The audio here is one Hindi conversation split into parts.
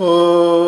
Oh.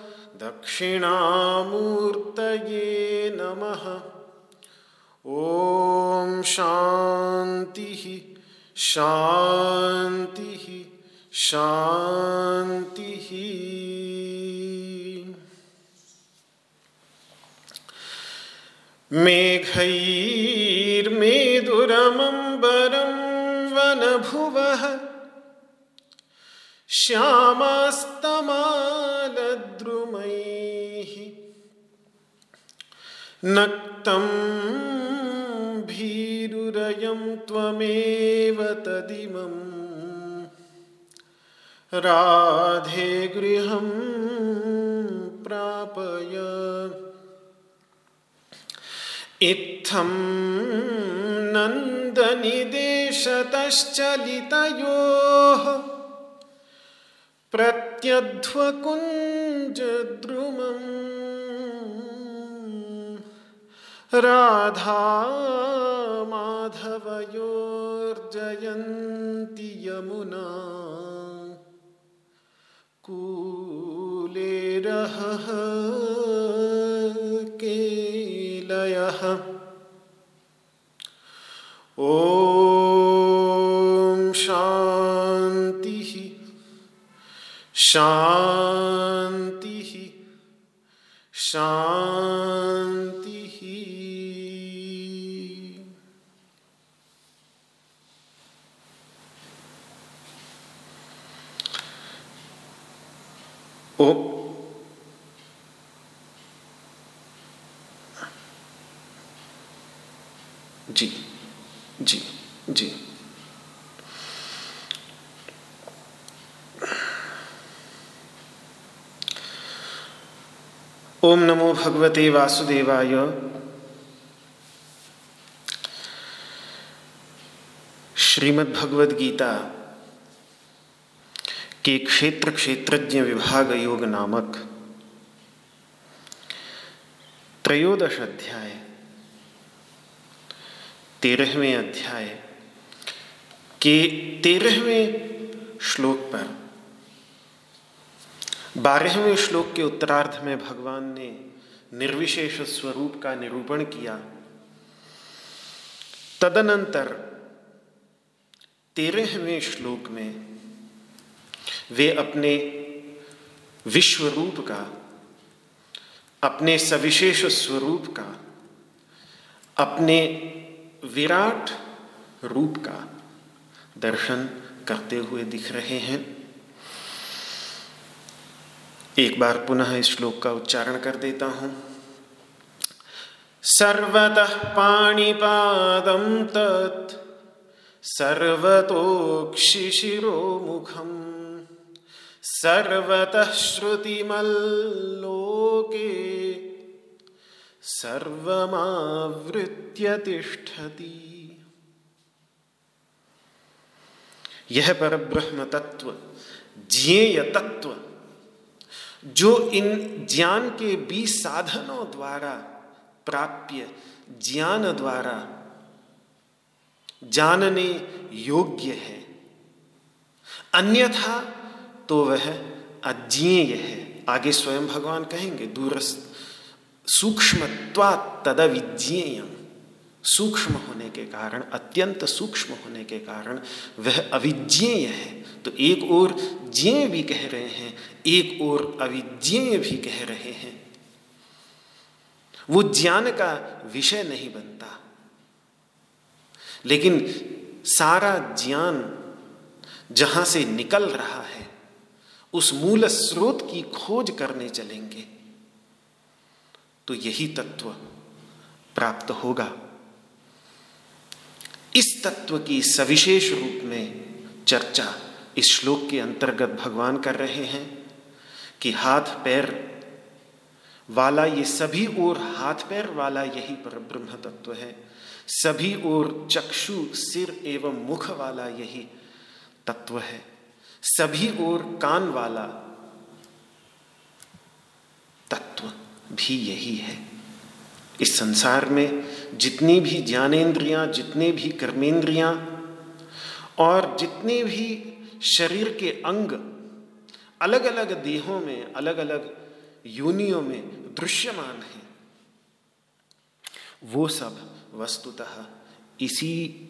दक्षिणामूर्तये नमः। ॐ शान्तिः शान्तिः शान्तिः। मेघैर्मेदुरमम्बरं वनभुवः श्यामास्तमालद्रुमैः नक्तं भीरुरयं त्वमेव तदिमं। राधे गृहं प्रापय। इत्थं नन्दनिदेशतश्चलितयोः प्रत्यध्वकुञ्जद्रुमं राधामाधवयोर्जयन्ति यमुना। कूलेरहः केलयः। ओ शान्तिः शांति ओ जी ओम नमो भगवते वासुदेवाय। श्रीमद् भगवद गीता के क्षेत्र क्षेत्रज्ञ विभाग योग नामक त्रयोदश अध्याय, तेरहवें अध्याय के तेरहवें श्लोक पर बारहवें श्लोक के उत्तरार्ध में भगवान ने निर्विशेष स्वरूप का निरूपण किया। तदनंतर तेरहवें श्लोक में वे अपने विश्व रूप का, अपने सविशेष स्वरूप का, अपने विराट रूप का दर्शन करते हुए दिख रहे हैं। एक बार पुनः इस श्लोक का उच्चारण कर देता हूँ। सर्वतः पाणिपादं तत् मुखम् सर्वतः श्रुतिमल्लोके सर्वमावृत्य तिष्ठति। यह पर ब्रह्म तत्व ज्ञेय तत्व जो इन ज्ञान के बीस साधनों द्वारा, प्राप्य ज्ञान द्वारा जानने योग्य है। अन्यथा तो वह अज्ञेय है। आगे स्वयं भगवान कहेंगे दूर सूक्ष्म तदविज्ञेयम सूक्ष्म होने के कारण, अत्यंत सूक्ष्म होने के कारण वह अविज्ञेय है। तो एक ओर ज्ञेय भी कह रहे हैं एक ओर अविज्ञेय भी कह रहे हैं। वो ज्ञान का विषय नहीं बनता। लेकिन सारा ज्ञान जहाँ से निकल रहा है, उस मूल स्रोत की खोज करने चलेंगे। तो यही तत्व प्राप्त होगा। इस तत्व की सविशेष रूप में चर्चा इस श्लोक के अंतर्गत भगवान कर रहे हैं। कि हाथ, पैर वाला ये सभी ओर, हाथ, पैर वाला यही पर ब्रह्म तत्व है। सभी ओर चक्षु, सिर एवं मुख वाला यही तत्व है। सभी ओर कान वाला तत्व भी यही है। इस संसार में जितनी भी ज्ञानेन्द्रियाँ जितने भी कर्मेंद्रियाँ और जितने भी शरीर के अंग अलग अलग देहों में अलग अलग योनियों में दृश्यमान है। वो सब वस्तुतः इसी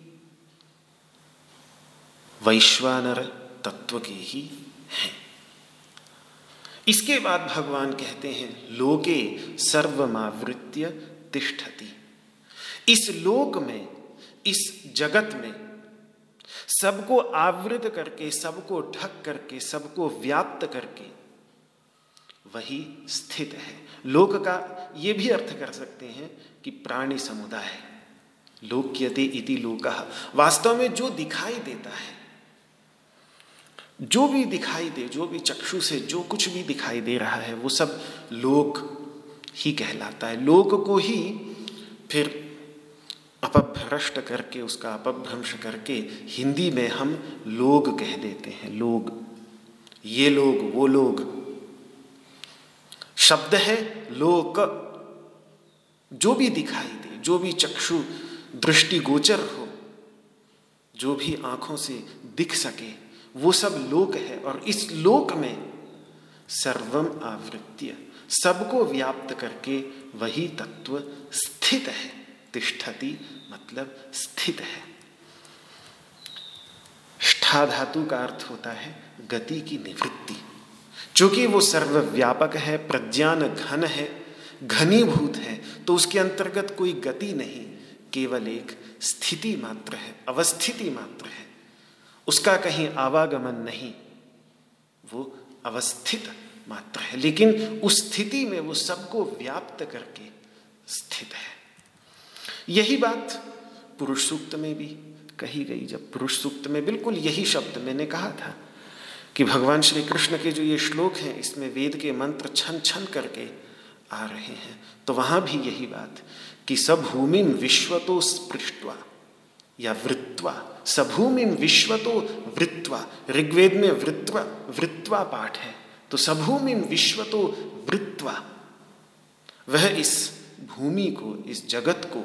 वैश्वानर तत्व के ही हैं। इसके बाद भगवान कहते हैं, लोके सर्वमावृत्य तिष्ठति। इस लोक में, इस जगत में सबको आवृत करके, सबको ढक करके, सबको व्याप्त करके वही स्थित है। लोक का ये भी अर्थ कर सकते हैं कि प्राणी समुदाय लोक्यते इति लोक। वास्तव में जो दिखाई देता है, जो भी दिखाई दे, जो भी चक्षु से जो कुछ भी दिखाई दे रहा है, वो सब लोक ही कहलाता है। लोक को ही फिर अपभ्रष्ट करके, उसका अपभ्रंश करके हिंदी में हम लोग कह देते हैं, लोग। ये लोग, वो लोग। शब्द है लोक। जो भी दिखाई दे, जो भी चक्षु दृष्टि गोचर हो, जो भी आँखों से दिख सके, वो सब लोक है। और इस लोक में सर्वम आवृत्य, सबको व्याप्त करके वही तत्व स्थित है। तिष्ठति मतलब स्थित है। ष्ठा धातु का अर्थ होता है गति की निवृत्ति। चूँकि वो सर्वव्यापक है, प्रज्ञान घन है, घनीभूत है तो उसके अंतर्गत कोई गति नहीं, केवल एक स्थिति मात्र है, अवस्थिति मात्र है। उसका कहीं आवागमन नहीं, वो अवस्थित मात्र है, लेकिन उस स्थिति में वो सबको व्याप्त करके स्थित है। यही बात पुरुष सूक्त में भी कही गई। जब पुरुष सूक्त में बिल्कुल यही शब्द मैंने कहा था कि भगवान श्री कृष्ण के जो ये श्लोक हैं, इसमें वेद के मंत्र छन छन करके आ रहे हैं। तो वहाँ भी यही बात कि सब भूमि विश्व तो स्पृष्टवा या वृत्वा सभूमि विश्व तो वृत्वा ऋग्वेद में वृत्वा वृत्वा पाठ है। तो सभूमि विश्व तो वृत्वा वह इस भूमि को, इस जगत को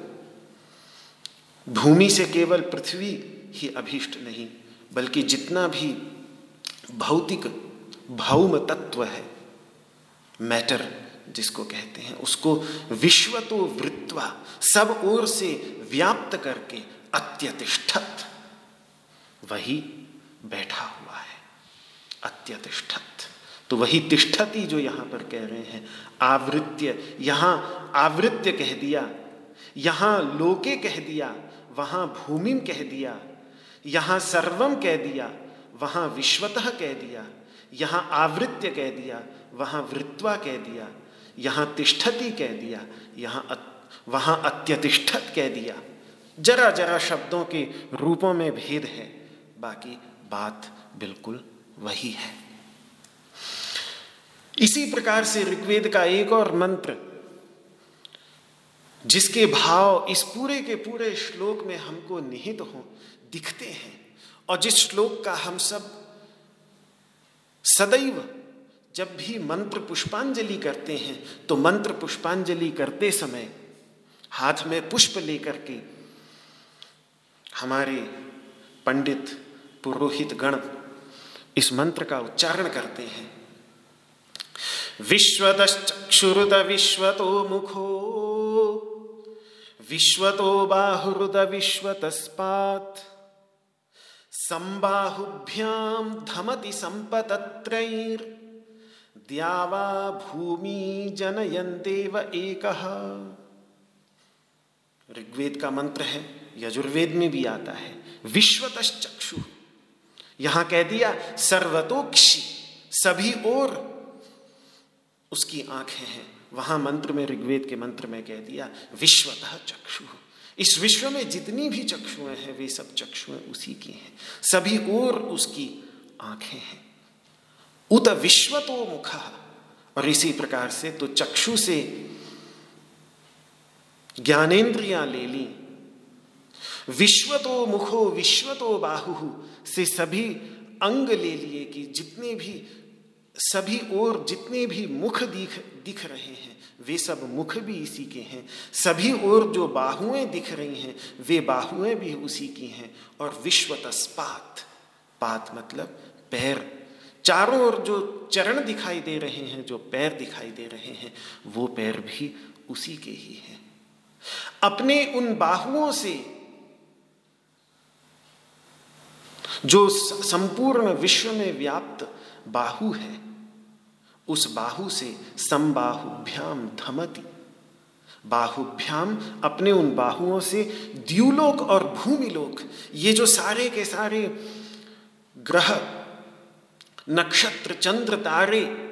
भूमि से केवल पृथ्वी ही अभीष्ट नहीं, बल्कि जितना भी भौतिक भौम तत्व है, मैटर जिसको कहते हैं, उसको विश्व तो वृत्वा सब ओर से व्याप्त करके अत्यतिष्ठत, वही बैठा हुआ है, अत्यतिष्ठत। तो वही तिष्ठती जो यहाँ पर कह रहे हैं, आवृत्य, यहाँ आवृत्य कह दिया, यहाँ लोके कह दिया वहाँ भूमिम कह दिया, यहाँ सर्वम कह दिया, वहाँ विश्वतः कह दिया, यहाँ आवृत्य कह दिया, वहाँ वृत्वा कह दिया, यहाँ तिष्ठति कह दिया, यहाँ वहाँ अत्यतिष्ठत कह दिया। जरा जरा शब्दों के रूपों में भेद है, बाकी बात बिल्कुल वही है। इसी प्रकार से ऋग्वेद का एक और मंत्र जिसके भाव इस पूरे के पूरे श्लोक में हमको निहित हो, दिखते हैं। और जिस श्लोक का हम सब सदैव जब भी मंत्र पुष्पांजलि करते हैं तो मंत्र पुष्पांजलि करते समय हाथ में पुष्प लेकर के हमारे पंडित पुरोहित गण इस मंत्र का उच्चारण करते हैं। विश्वतश्चक्षुरुद विश्वतो मुखो विश्वतो बाहुरुद विश्वतस्पात् संबाहुभ्याम धमति संपतत्रैर द्यावा भूमि जनयंतेव एक। ऋग्वेद का मंत्र है, यजुर्वेद में भी आता है, विश्वतश्चक्षु। यहाँ कह दिया, सर्वतोक्षी, सभी ओर, उसकी आँखें हैं। वहाँ मंत्र में, ऋग्वेद के मंत्र में कह दिया, विश्वतः चक्षु। इस विश्व में जितनी भी चक्षुएँ हैं, वे सब चक्षुएँ उसी की हैं। सभी और उसकी आँखें हैं। उत विश्व तो मुख। और इसी प्रकार से तो चक्षु से ज्ञानेन्द्रियाँ ले ली। विश्व तो मुखो विश्व तो बाहु से सभी अंग ले लिए कि जितने भी सभी और जितने भी मुख दिख दिख रहे हैं, वे सब मुख भी इसी के हैं। सभी और जो बाहुएँ दिख रही हैं, वे बाहुएँ भी उसी की हैं। और विश्व तस्पात पात मतलब पैर। चारों ओर जो चरण दिखाई दे रहे हैं, जो पैर दिखाई दे रहे हैं, वो पैर भी उसी के ही हैं। अपने उन बाहुओं से जो संपूर्ण विश्व में व्याप्त बाहु है उस बाहु से संबाहुभ्याम धमती। बाहुभ्याम अपने उन बाहुओं से द्यूलोक और भूमिलोक, ये जो सारे के सारे ग्रह, नक्षत्र, चंद्र, तारे,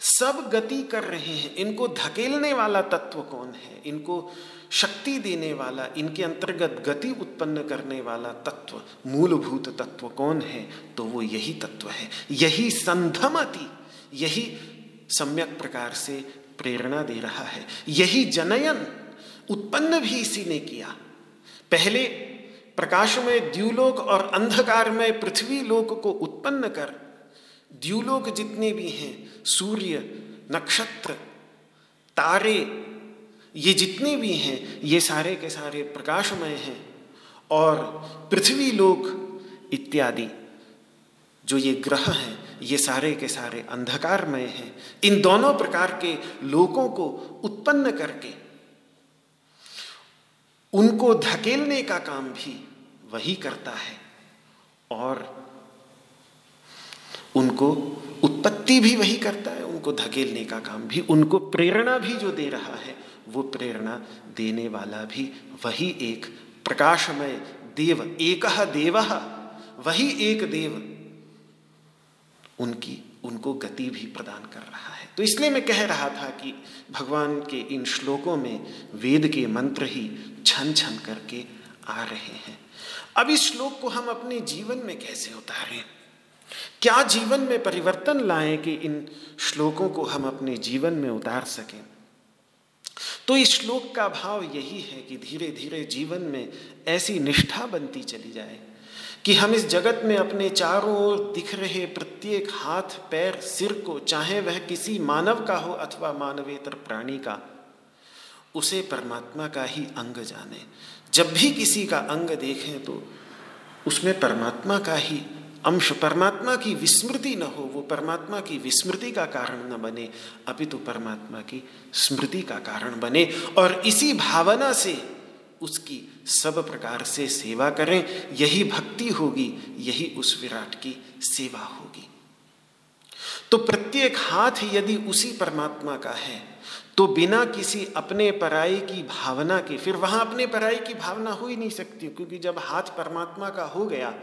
सब गति कर रहे हैं। इनको धकेलने वाला तत्व कौन है? इनको शक्ति देने वाला, इनके अंतर्गत गति उत्पन्न करने वाला तत्व, मूलभूत तत्व कौन है? तो वो यही तत्व है। यही संधमति। यही सम्यक प्रकार से प्रेरणा दे रहा है। यही जनयन उत्पन्न भी इसी ने किया। पहले प्रकाश में द्यूलोक और अंधकार में पृथ्वी लोक को उत्पन्न कर द्यूलोक जितने भी हैं, सूर्य, नक्षत्र, तारे, ये जितने भी हैं, ये सारे के सारे प्रकाशमय हैं और पृथ्वी लोक इत्यादि, जो ये ग्रह हैं ये सारे के सारे अंधकारमय हैं। इन दोनों प्रकार के लोगों को उत्पन्न करके, उनको धकेलने का काम भी वही करता है और उनको उत्पत्ति भी वही करता है, उनको धकेलने का काम भी, उनको प्रेरणा भी जो दे रहा है, वो प्रेरणा देने वाला भी वही एक प्रकाशमय देव, एक देव, वही एक देव उनकी, उनको गति भी प्रदान कर रहा है। तो इसलिए मैं कह रहा था कि भगवान के इन श्लोकों में वेद के मंत्र ही छन छन करके आ रहे हैं। अब इस श्लोक को हम अपने जीवन में कैसे उतारें? क्या जीवन में परिवर्तन लाएँ कि इन श्लोकों को हम अपने जीवन में उतार सकें? तो इस श्लोक का भाव यही है कि धीरे धीरे जीवन में ऐसी निष्ठा बनती चली जाए। कि हम इस जगत में अपने चारों ओर दिख रहे प्रत्येक हाथ, पैर, सिर को, चाहे वह किसी मानव का हो अथवा मानवेतर प्राणी का, उसे परमात्मा का ही अंग जाने। जब भी किसी का अंग देखें तो उसमें परमात्मा का ही अंश, परमात्मा की विस्मृति न हो, वो परमात्मा की विस्मृति का कारण न बने, अपितु तो परमात्मा की स्मृति का कारण बने। और इसी भावना से उसकी सब प्रकार से सेवा करें, यही भक्ति होगी, यही उस विराट की सेवा होगी। तो प्रत्येक हाथ यदि उसी परमात्मा का है तो बिना किसी अपने पराई की भावना के, फिर वहाँ अपने पराई की भावना हो ही नहीं सकती, क्योंकि जब हाथ परमात्मा का हो गया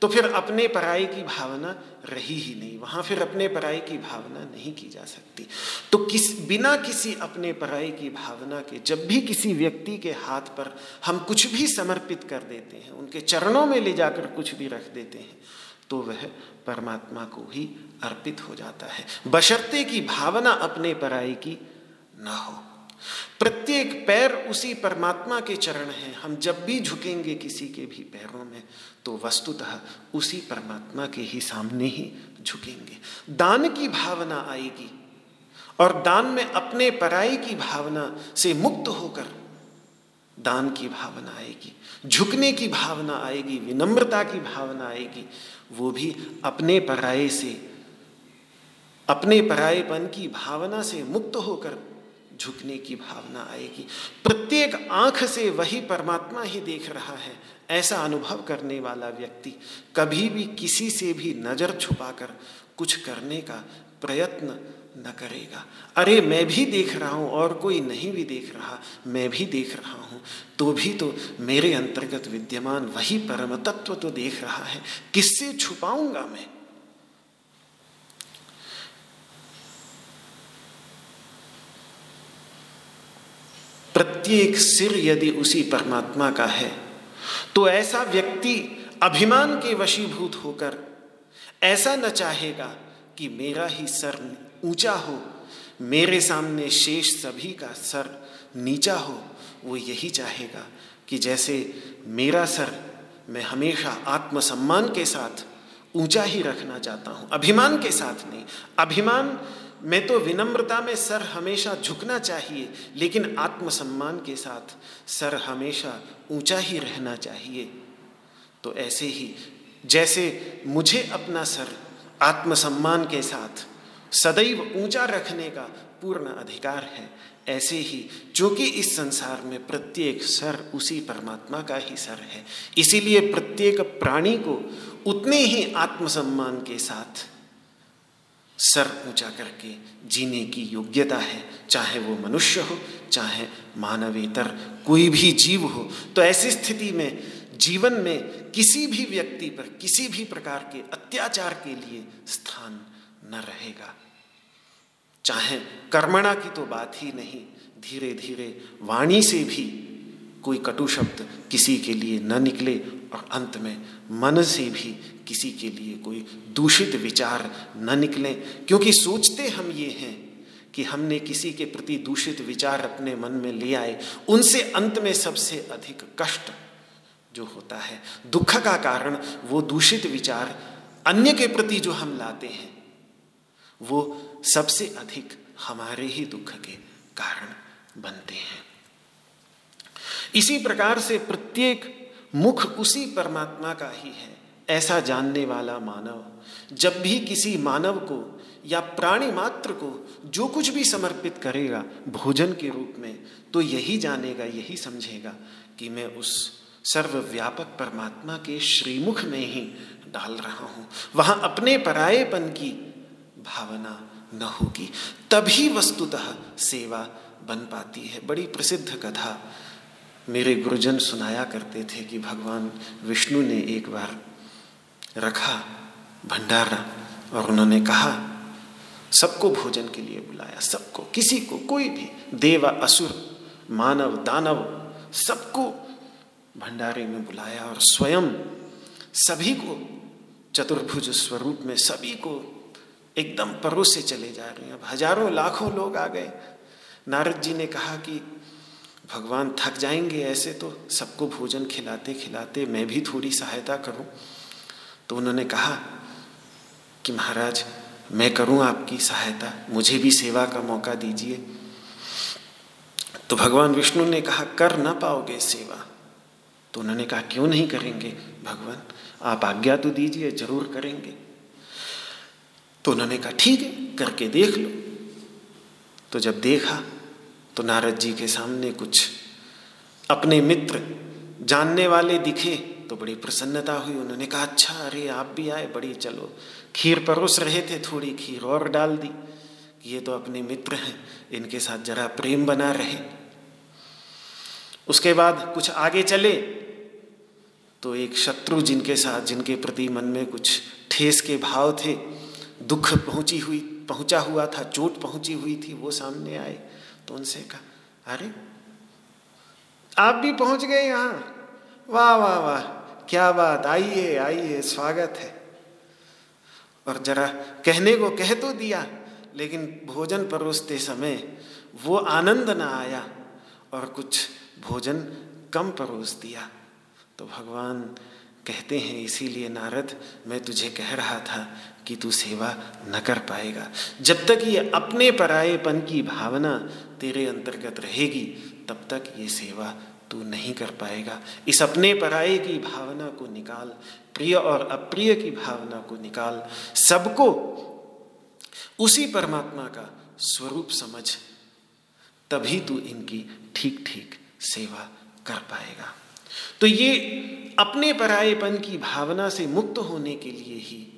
तो फिर अपने पराई की भावना रही ही नहीं। वहाँ फिर अपने पराई की भावना नहीं की जा सकती। तो किस, बिना किसी अपने पराई की भावना के, जब भी किसी व्यक्ति के हाथ पर हम कुछ भी समर्पित कर देते हैं, उनके चरणों में ले जाकर कुछ भी रख देते हैं तो वह परमात्मा को ही अर्पित हो जाता है। बशर्ते की भावना अपने पराई की ना हो। प्रत्येक पैर उसी परमात्मा के चरण हैं। हम जब भी झुकेंगे किसी के भी पैरों में तो वस्तुतः उसी परमात्मा के ही सामने ही झुकेंगे। दान की भावना आएगी और दान में अपने पराई की भावना से मुक्त होकर दान की भावना आएगी, झुकने की भावना आएगी, विनम्रता की भावना आएगी। वो भी अपने पराये से, अपने परायेपन की भावना से मुक्त होकर झुकने की भावना आएगी। प्रत्येक आँख से वही परमात्मा ही देख रहा है ऐसा अनुभव करने वाला व्यक्ति कभी भी किसी से भी नज़र छुपाकर कुछ करने का प्रयत्न न करेगा। अरे, मैं भी देख रहा हूँ और कोई नहीं भी देख रहा, मैं भी देख रहा हूँ। तो भी तो मेरे अंतर्गत विद्यमान वही परम तत्व तो देख रहा है। किससे छुपाऊँगा मैं? प्रत्येक सिर यदि उसी परमात्मा का है तो ऐसा व्यक्ति अभिमान के वशीभूत होकर ऐसा न चाहेगा कि मेरा ही सर ऊँचा हो, मेरे सामने शेष सभी का सर नीचा हो। वो यही चाहेगा कि जैसे मेरा सर मैं हमेशा आत्मसम्मान के साथ ऊँचा ही रखना चाहता हूँ, अभिमान के साथ नहीं, अभिमान मैं तो विनम्रता में सर हमेशा झुकना चाहिए, लेकिन आत्मसम्मान के साथ सर हमेशा ऊँचा ही रहना चाहिए। तो ऐसे ही, जैसे मुझे अपना सर आत्मसम्मान के साथ सदैव ऊँचा रखने का पूर्ण अधिकार है, ऐसे ही जो कि इस संसार में प्रत्येक सर उसी परमात्मा का ही सर है। इसीलिए प्रत्येक प्राणी को उतने ही आत्मसम्मान के साथ सर ऊँचा करके जीने की योग्यता है, चाहे वो मनुष्य हो, चाहे मानवेतर कोई भी जीव हो तो ऐसी स्थिति में, जीवन में किसी भी व्यक्ति पर, किसी भी प्रकार के अत्याचार के लिए स्थान न रहेगा। चाहे कर्मणा की तो बात ही नहीं धीरे धीरे वाणी से भी कोई कटु शब्द किसी के लिए न निकले और अंत में मन से भी किसी के लिए कोई दूषित विचार न निकले, क्योंकि सोचते हम ये हैं कि हमने किसी के प्रति दूषित विचार अपने मन में ले आए, उनसे अंत में सबसे अधिक कष्ट जो होता है, दुख का कारण वो दूषित विचार अन्य के प्रति जो हम लाते हैं, वो सबसे अधिक हमारे ही दुख के कारण बनते हैं। इसी प्रकार से प्रत्येक मुख उसी परमात्मा का ही है। ऐसा जानने वाला मानव, जब भी किसी मानव को या प्राणी मात्र को जो कुछ भी समर्पित करेगा भोजन के रूप में तो यही जानेगा, यही समझेगा कि मैं उस सर्वव्यापक परमात्मा के श्रीमुख में ही डाल रहा हूँ। वहाँ अपने परायेपन की भावना न होगी। तभी वस्तुतः सेवा बन पाती है। बड़ी प्रसिद्ध कथा मेरे गुरुजन सुनाया करते थे कि भगवान विष्णु ने एक बार रखा, भंडारा, और उन्होंने कहा, सबको भोजन के लिए बुलाया, सबको, किसी को, कोई भी, देव, असुर, मानव, दानव, सबको भंडारे में बुलाया और स्वयं सभी को चतुर्भुज स्वरूप में सभी को एकदम परोसे चले जा रहे हैं। अब हज़ारों, लाखों लोग आ गए। नारद जी ने कहा कि भगवान थक जाएँगे ऐसे तो सबको भोजन खिलाते खिलाते मैं भी थोड़ी सहायता करूँ। तो उन्होंने कहा कि महाराज, मैं करूँ आपकी सहायता? मुझे भी सेवा का मौका दीजिए। तो भगवान विष्णु ने कहा, कर ना पाओगे सेवा। तो उन्होंने कहा, क्यों नहीं करेंगे? भगवान, आप आज्ञा तो दीजिए, ज़रूर करेंगे। तो उन्होंने कहा, ठीक है, करके देख लो। तो जब देखा तो नारद जी के सामने कुछ अपने मित्र जानने वाले दिखे। तो बड़ी प्रसन्नता हुई। उन्होंने कहा अच्छा अरे, आप भी आए, बड़ी, चलो। खीर परोस रहे थे थोड़ी, खीर और डाल दी। ये तो अपने मित्र हैं, इनके साथ जरा प्रेम बना रहे। उसके बाद कुछ आगे चले तो एक शत्रु जिनके साथ, जिनके प्रति मन में कुछ ठेस के भाव थे, दुख पहुँची हुई, पहुँचा हुआ था, चोट पहुँची हुई थी, वो सामने आए। तो उनसे कहा, अरे, आप भी पहुँच गए यहाँ। वाह वाह वाह क्या बात? आइए आइए, स्वागत है। और जरा कहने को कह तो दिया, लेकिन भोजन परोसते समय वो आनंद ना आया और कुछ भोजन कम परोस दिया। तो भगवान कहते हैं, इसीलिए नारद, मैं तुझे कह रहा था कि तू सेवा न कर पाएगा। जब तक ये अपने परायेपन की भावना तेरे अंतर्गत रहेगी, तब तक ये सेवा तू नहीं कर पाएगा। इस अपने पराये की भावना को निकाल, प्रिय और अप्रिय की भावना को निकाल। सबको उसी परमात्मा का स्वरूप समझ, तभी तू इनकी ठीक ठीक सेवा कर पाएगा। तो ये अपने परायेपन की भावना से मुक्त होने के लिए ही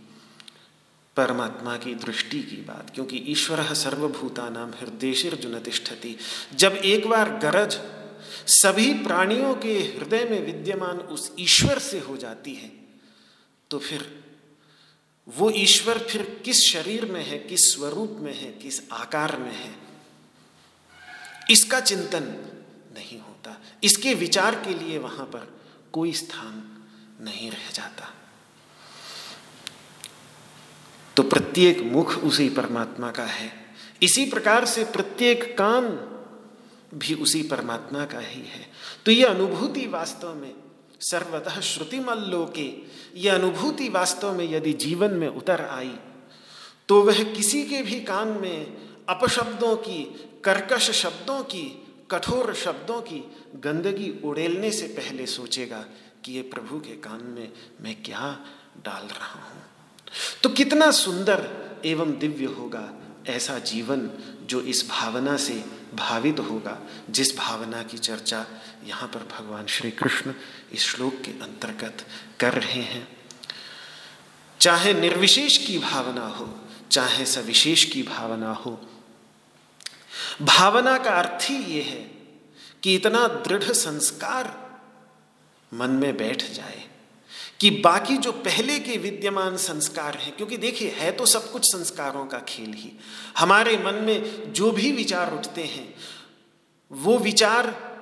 परमात्मा की दृष्टि की बात, क्योंकि ईश्वर सर्वभूता नाम हृदय जब एक बार गरज सभी प्राणियों के हृदय में विद्यमान उस ईश्वर से हो जाती है। तो फिर वो ईश्वर फिर किस शरीर में है, किस स्वरूप में है, किस आकार में है, इसका चिंतन नहीं होता। इसके विचार के लिए वहाँ पर कोई स्थान नहीं रह जाता। तो प्रत्येक मुख उसी परमात्मा का है। इसी प्रकार से प्रत्येक कान भी उसी परमात्मा का ही है। तो यह अनुभूति वास्तव में सर्वतः श्रुतिमल्लोके यह अनुभूति वास्तव में यदि जीवन में उतर आई तो वह किसी के भी कान में अपशब्दों की, कर्कश शब्दों की, कठोर शब्दों की गंदगी उड़ेलने से पहले सोचेगा कि ये प्रभु के कान में मैं क्या डाल रहा हूँ। तो कितना सुंदर एवं दिव्य होगा ऐसा जीवन जो इस भावना से भावित होगा, जिस भावना की चर्चा यहाँ पर भगवान श्री कृष्ण इस श्लोक के अंतर्गत कर रहे हैं। चाहे निर्विशेष की भावना हो, चाहे सविशेष की भावना हो, भावना का अर्थ ही ये है कि इतना दृढ़ संस्कार मन में बैठ जाए। कि बाकी जो पहले के विद्यमान संस्कार हैं, क्योंकि देखिए, है तो सब कुछ संस्कारों का खेल ही। हमारे मन में जो भी विचार उठते हैं, वो विचार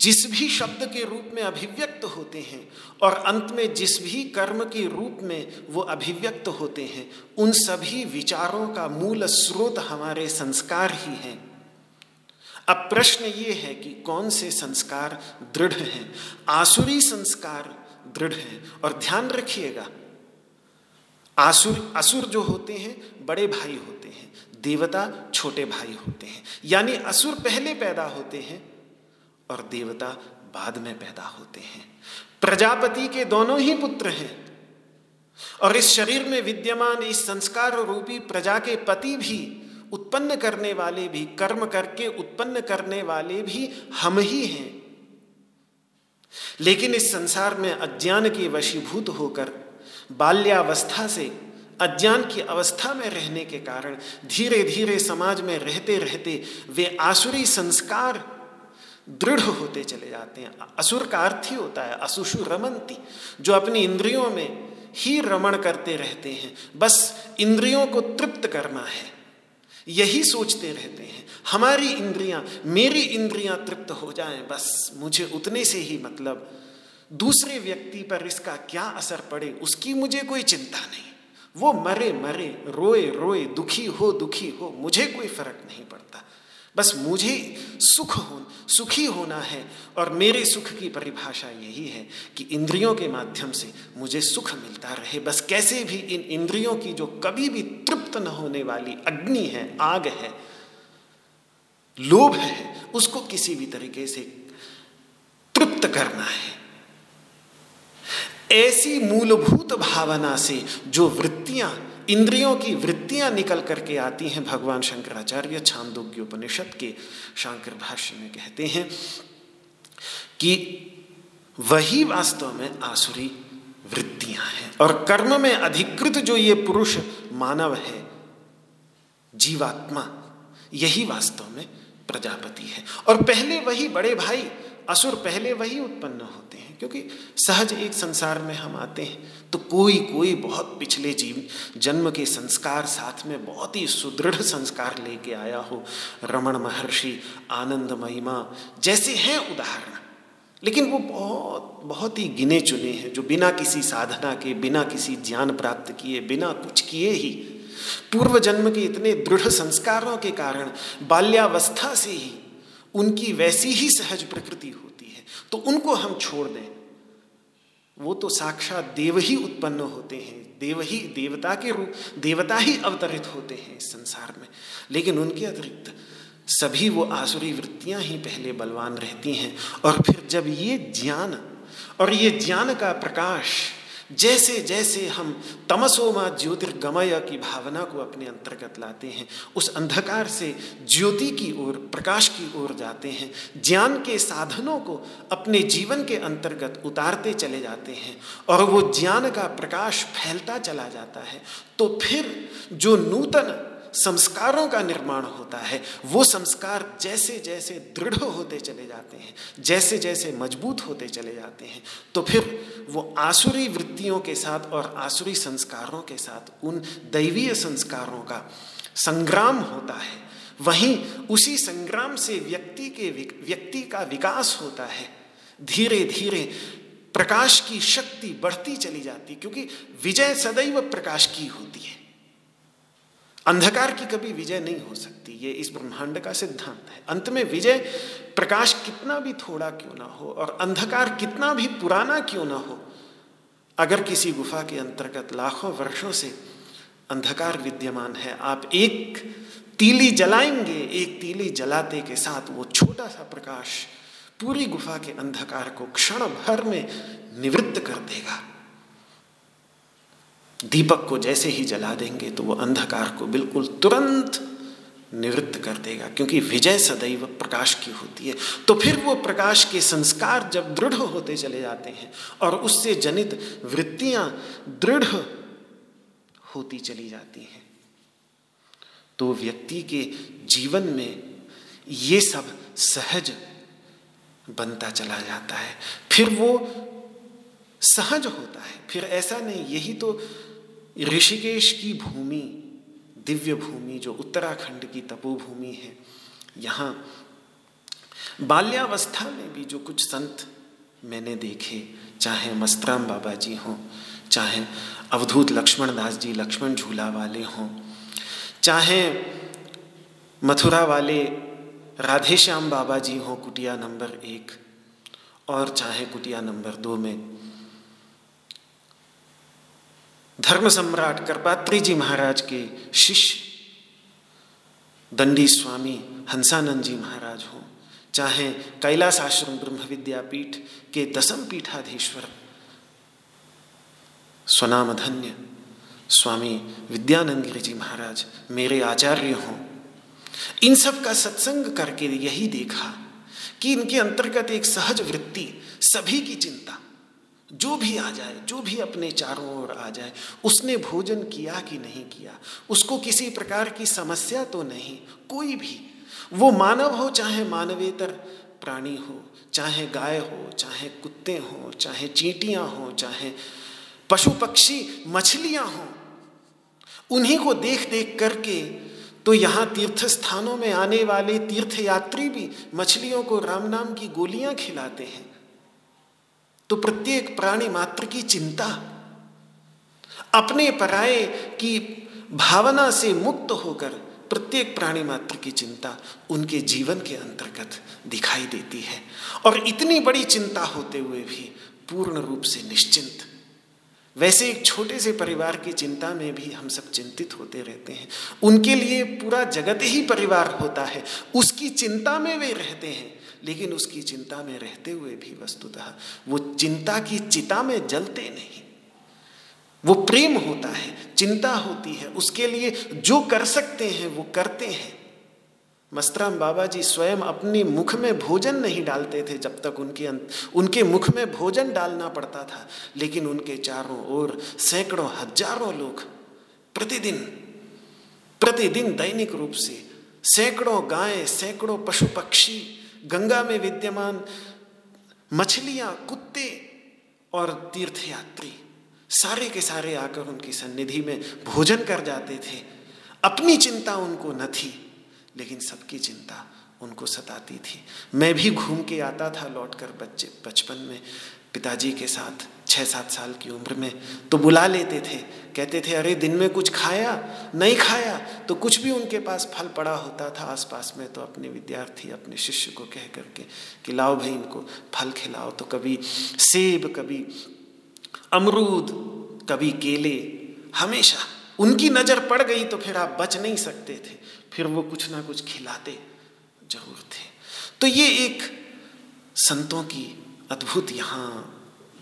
जिस भी शब्द के रूप में अभिव्यक्त होते हैं और अंत में जिस भी कर्म के रूप में वो अभिव्यक्त होते हैं, उन सभी विचारों का मूल स्रोत हमारे संस्कार ही हैं। अब प्रश्न ये है कि कौन से संस्कार दृढ़ हैं? आसुरी संस्कार दृढ़ है और ध्यान रखिएगा। आसुर, असुर जो होते हैं, बड़े भाई होते हैं, देवता छोटे भाई होते हैं, यानी असुर पहले पैदा होते हैं और देवता बाद में पैदा होते हैं। प्रजापति के दोनों ही पुत्र हैं और इस शरीर में विद्यमान, इस संस्कार रूपी प्रजा के पति भी उत्पन्न करने वाले भी, कर्म करके उत्पन्न करने वाले भी हम ही हैं। लेकिन इस संसार में अज्ञान के वशीभूत होकर बाल्यावस्था से अज्ञान की अवस्था में रहने के कारण धीरे धीरे समाज में रहते रहते वे आसुरी संस्कार दृढ़ होते चले जाते हैं। असुर का अर्थ ही होता है असुषु रमंती, जो अपनी इंद्रियों में ही रमण करते रहते हैं। बस इंद्रियों को तृप्त करना है, यही सोचते रहते हैं। हमारी इंद्रियाँ, मेरी इंद्रियाँ तृप्त हो जाएँ, बस मुझे उतने से ही मतलब दूसरे व्यक्ति पर इसका क्या असर पड़े, उसकी मुझे कोई चिंता नहीं। वो मरे मरे, रोए रोए, दुखी हो दुखी हो, मुझे कोई फ़र्क नहीं पड़ता। बस मुझे सुख हो, सुखी होना है और मेरे सुख की परिभाषा यही है कि इंद्रियों के माध्यम से मुझे सुख मिलता रहे। बस कैसे भी इन इंद्रियों की जो कभी भी तृप्त न होने वाली अग्नि है, आग है लोभ है, उसको किसी भी तरीके से तृप्त करना है। ऐसी मूलभूत भावना से जो वृत्तियाँ, इंद्रियों की वृत्तियाँ निकल करके आती हैं, भगवान शंकराचार्य छांदोग्य उपनिषद के शांकर भाष्य में कहते हैं कि वही वास्तव में आसुरी वृत्तियाँ हैं। और कर्म में अधिकृत जो ये पुरुष मानव है, जीवात्मा, यही वास्तव में प्रजापति है। और पहले वही बड़े भाई, असुर पहले वही उत्पन्न होते हैं। क्योंकि सहज एक संसार में हम आते हैं तो कोई कोई बहुत पिछले जीव, जन्म के संस्कार साथ में बहुत ही सुदृढ़ संस्कार लेके आया हो। रमण महर्षि, आनंद महिमा, जैसे हैं उदाहरण। लेकिन वो बहुत बहुत ही गिने चुने हैं, जो बिना किसी साधना के, बिना किसी ज्ञान प्राप्त किए, बिना कुछ किए ही पूर्व जन्म के इतने दृढ़ संस्कारों के कारण बाल्यावस्था से ही उनकी वैसी ही सहज प्रकृति होती है। तो उनको हम छोड़ दें। वो तो साक्षात देव ही उत्पन्न होते हैं, देव ही देवता के रूप, देवता ही अवतरित होते हैं इस संसार में। लेकिन उनके अतिरिक्त सभी वो आसुरी वृत्तियाँ ही पहले बलवान रहती हैं। और फिर जब ये ज्ञान, और ये ज्ञान का प्रकाश जैसे जैसे हम तमसोमा ज्योतिर्गमय की भावना को अपने अंतर्गत लाते हैं, उस अंधकार से ज्योति की ओर, प्रकाश की ओर जाते हैं, ज्ञान के साधनों को अपने जीवन के अंतर्गत उतारते चले जाते हैं, और वो ज्ञान का प्रकाश फैलता चला जाता है तो फिर जो नूतन संस्कारों का निर्माण होता है। वो संस्कार जैसे जैसे दृढ़ होते चले जाते हैं जैसे जैसे मज़बूत होते चले जाते हैं तो फिर वो आसुरी वृत्तियों के साथ और आसुरी संस्कारों के साथ, उन दैवीय संस्कारों का संग्राम होता है। वहीं उसी संग्राम से व्यक्ति के व्यक्ति का विकास होता है। धीरे धीरे प्रकाश की शक्ति बढ़ती चली जाती क्योंकि विजय सदैव प्रकाश की होती है। अंधकार की कभी विजय नहीं हो सकती, ये इस ब्रह्मांड का सिद्धांत है। अंत में विजय प्रकाश कितना भी थोड़ा क्यों ना हो और अंधकार कितना भी पुराना क्यों ना हो, अगर किसी गुफा के अंतर्गत लाखों वर्षों से अंधकार विद्यमान है, आप एक तीली जलाएँगे, एक तीली जलाते के साथ वो छोटा सा प्रकाश पूरी गुफा के अंधकार को क्षण भर में निवृत्त कर देगा। दीपक को जैसे ही जला देंगे तो वो अंधकार को बिल्कुल तुरंत निवृत्त कर देगा, क्योंकि विजय सदैव प्रकाश की होती है। तो फिर वो प्रकाश के संस्कार जब दृढ़ होते चले जाते हैं और उससे जनित वृत्तियाँ दृढ़ होती चली जाती हैं तो व्यक्ति के जीवन में ये सब सहज बनता चला जाता है। फिर वो सहज होता है। फिर ऐसा नहीं, यही तो ऋषिकेश की भूमि, दिव्य भूमि, जो उत्तराखंड की तपोभूमि है, यहाँ बाल्यावस्था में भी जो कुछ संत मैंने देखे, चाहे मस्तराम बाबा जी हों, चाहे अवधूत लक्ष्मण दास जी, लक्ष्मण झूला वाले हों, चाहे मथुरा वाले राधेश्याम बाबा जी हों, कुटिया नंबर एक, और चाहे कुटिया नंबर दो में धर्म सम्राट करपात्री जी महाराज के शिष्य दंडी स्वामी हंसानंद जी महाराज हों, चाहे कैलाश आश्रम ब्रह्म विद्यापीठ के दसम पीठाधीश्वर स्वनाम धन्य स्वामी विद्यानंद जी महाराज मेरे आचार्य हों। इन सब का सत्संग करके यही देखा कि इनके अंतर्गत एक सहज वृत्ति सभी की चिंता जो भी आ जाए, जो भी अपने चारों ओर आ जाए, उसने भोजन किया कि नहीं किया? उसको किसी प्रकार की समस्या तो नहीं, कोई भी। वो मानव हो, चाहे मानवेतर प्राणी हो, चाहे गाय हो, चाहे कुत्ते हो, चाहे चींटियाँ हो, चाहे पशु पक्षी मछलियाँ हो, उन्हीं को देख देख करके तो यहाँ तीर्थ स्थानों में आने वाले तीर्थ यात्री भी मछलियों को राम नाम की गोलियाँ खिलाते हैं। तो प्रत्येक प्राणी मात्र की चिंता, अपने पराये की भावना से मुक्त होकर प्रत्येक प्राणी मात्र की चिंता उनके जीवन के अंतर्गत दिखाई देती है। और इतनी बड़ी चिंता होते हुए भी पूर्ण रूप से निश्चिंत। वैसे एक छोटे से परिवार की चिंता में भी हम सब चिंतित होते रहते हैं। उनके लिए पूरा जगत ही परिवार होता है। उसकी चिंता में वे रहते हैं। लेकिन उसकी चिंता में रहते हुए भी वस्तुतः वो चिंता की चिता में जलते नहीं। वो प्रेम होता है, चिंता होती है, उसके लिए जो कर सकते हैं, वो करते हैं। मस्तराम बाबा जी स्वयं अपने मुख में भोजन नहीं डालते थे जब तक उनके उनके मुख में भोजन डालना पड़ता था। लेकिन उनके चारों ओर सैकड़ों, हज़ारों लोग प्रतिदिन प्रतिदिन दैनिक रूप से सैकड़ों गायें, सैकड़ों पशु पक्षी गंगा में विद्यमान मछलियाँ, कुत्ते और तीर्थयात्री सारे के सारे आकर उनकी सन्निधि में भोजन कर जाते थे। अपनी चिंता उनको न थी, लेकिन सबकी चिंता उनको सताती थी। मैं भी घूम के आता था लौट कर बच्चे, बचपन में पिताजी के साथ छः सात साल की उम्र में तो बुला लेते थे। कहते थे, अरे, दिन में कुछ खाया? नहीं खाया? तो कुछ भी उनके पास फल पड़ा होता था आसपास में तो अपने विद्यार्थी, अपने शिष्य को कह करके कि, लाओ भाई इनको, फल खिलाओ। तो कभी सेब, कभी अमरूद, कभी केले, हमेशा उनकी नज़र पड़ गई तो फिर आप बच नहीं सकते थे। फिर वो कुछ ना कुछ खिलाते ज़रूर थे। तो ये एक संतों की अद्भुत यहाँ,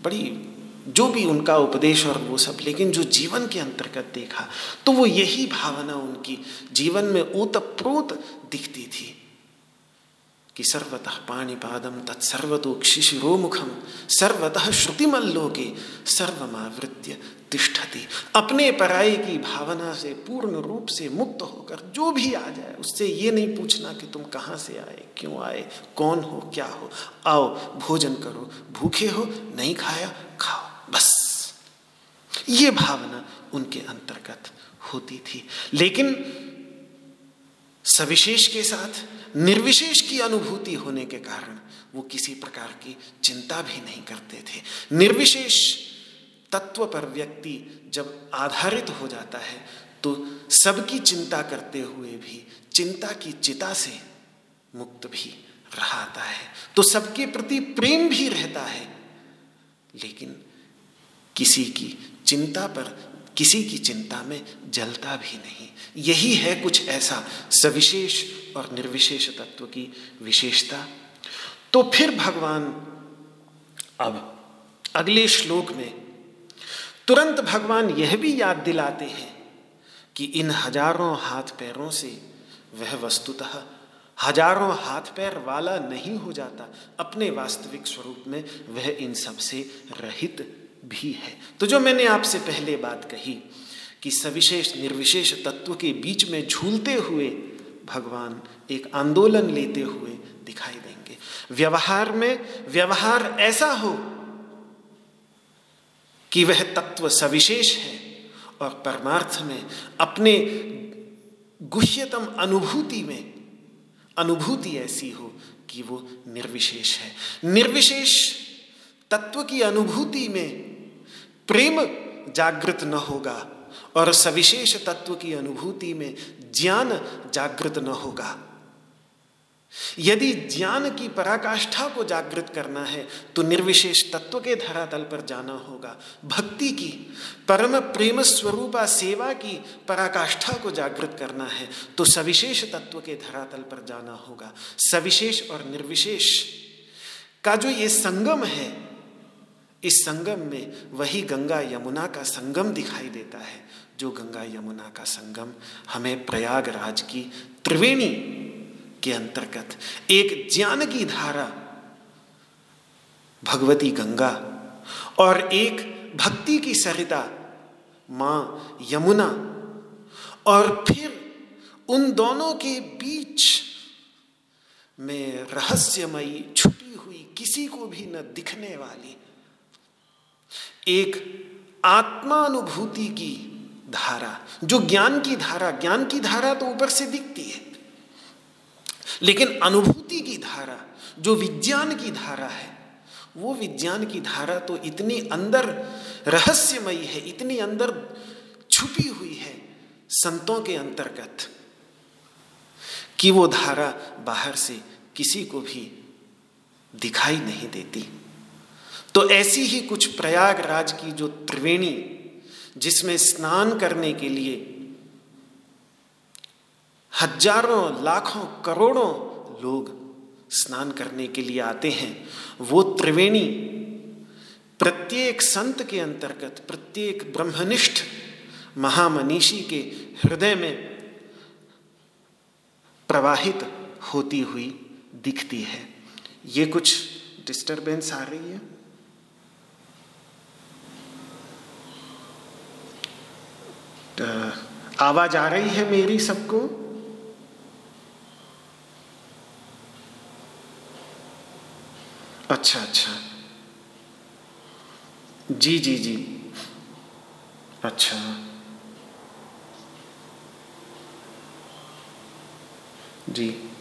बड़ी, जो भी उनका उपदेश और वो सब, लेकिन जो जीवन के अंतर्गत देखा तो वो यही भावना उनकी जीवन में ओतप्रोत दिखती थी। कि सर्वतः पाणिपादम तत्सर्वतोक्षिशिरोमुखम सर्वतः श्रुतिमल्लोके सर्वमावृत्य तिष्ठति। अपने पराई की भावना से, पूर्ण रूप से मुक्त होकर जो भी आ जाए, उससे ये नहीं पूछना कि तुम कहाँ से आए, क्यों आए, कौन हो, क्या हो। आओ, भोजन करो, भूखे हो, नहीं खाया, खाओ, बस। ये भावना उनके अंतर्गत होती थी। लेकिन सविशेष के साथ निर्विशेष की अनुभूति होने के कारण वो किसी प्रकार की चिंता भी नहीं करते थे। निर्विशेष तत्व पर व्यक्ति जब आधारित हो जाता है तो सबकी चिंता करते हुए भी चिंता की चिता से मुक्त भी रहता है। तो सबके प्रति प्रेम भी रहता है, लेकिन किसी की चिंता पर, किसी की चिंता में जलता भी नहीं। यही है कुछ ऐसा सविशेष और निर्विशेष तत्व की विशेषता। तो फिर भगवान अब अगले श्लोक में तुरंत भगवान यह भी याद दिलाते हैं कि इन हज़ारों हाथ पैरों से वह वस्तुतः हज़ारों हाथ पैर वाला नहीं हो जाता, अपने वास्तविक स्वरूप में वह इन सबसे रहित भी है। तो जो मैंने आपसे पहले बात कही कि सविशेष, निर्विशेष तत्व के बीच में झूलते हुए भगवान एक आंदोलन लेते हुए दिखाई देंगे। व्यवहार में, व्यवहार ऐसा हो कि वह तत्व सविशेष है और परमार्थ में अपने गुह्यतम अनुभूति में, अनुभूति ऐसी हो कि वो निर्विशेष है। निर्विशेष तत्व की अनुभूति में प्रेम जागृत न होगा और सविशेष तत्व की अनुभूति में ज्ञान जागृत न होगा। यदि ज्ञान की पराकाष्ठा को जागृत करना है तो निर्विशेष तत्व के धरातल पर जाना होगा। भक्ति की, परम प्रेम स्वरूपा सेवा की पराकाष्ठा को जागृत करना है तो सविशेष तत्व के धरातल पर जाना होगा। सविशेष और निर्विशेष का जो ये संगम है, इस संगम में वही गंगा यमुना का संगम दिखाई देता है। जो गंगा यमुना का संगम, हमें प्रयागराज की त्रिवेणी के अंतर्गत एक ज्ञान की धारा, भगवती गंगा और एक भक्ति की सरिता, माँ यमुना और फिर उन दोनों के बीच में रहस्यमयी छुपी हुई किसी को भी न दिखने वाली एक आत्मानुभूति की धारा, जो ज्ञान की धारा, ज्ञान की धारा तो ऊपर से दिखती है। लेकिन अनुभूति की धारा, जो विज्ञान की धारा है, वो विज्ञान की धारा तो इतनी अंदर रहस्यमयी है, इतनी अंदर छुपी हुई है संतों के अंतर्गत, कि वो धारा बाहर से किसी को भी दिखाई नहीं देती। तो ऐसी ही कुछ प्रयागराज की जो त्रिवेणी जिसमें स्नान करने के लिए हज़ारों, लाखों, करोड़ों लोग स्नान करने के लिए आते हैं। वो त्रिवेणी प्रत्येक संत के अंतर्गत, प्रत्येक ब्रह्मनिष्ठ महामनीषी के हृदय में प्रवाहित होती हुई दिखती है। ये कुछ डिस्टरबेंस आ रही है? आवाज़ आ रही है मेरी सबको? अच्छा अच्छा। जी जी जी। अच्छा। जी।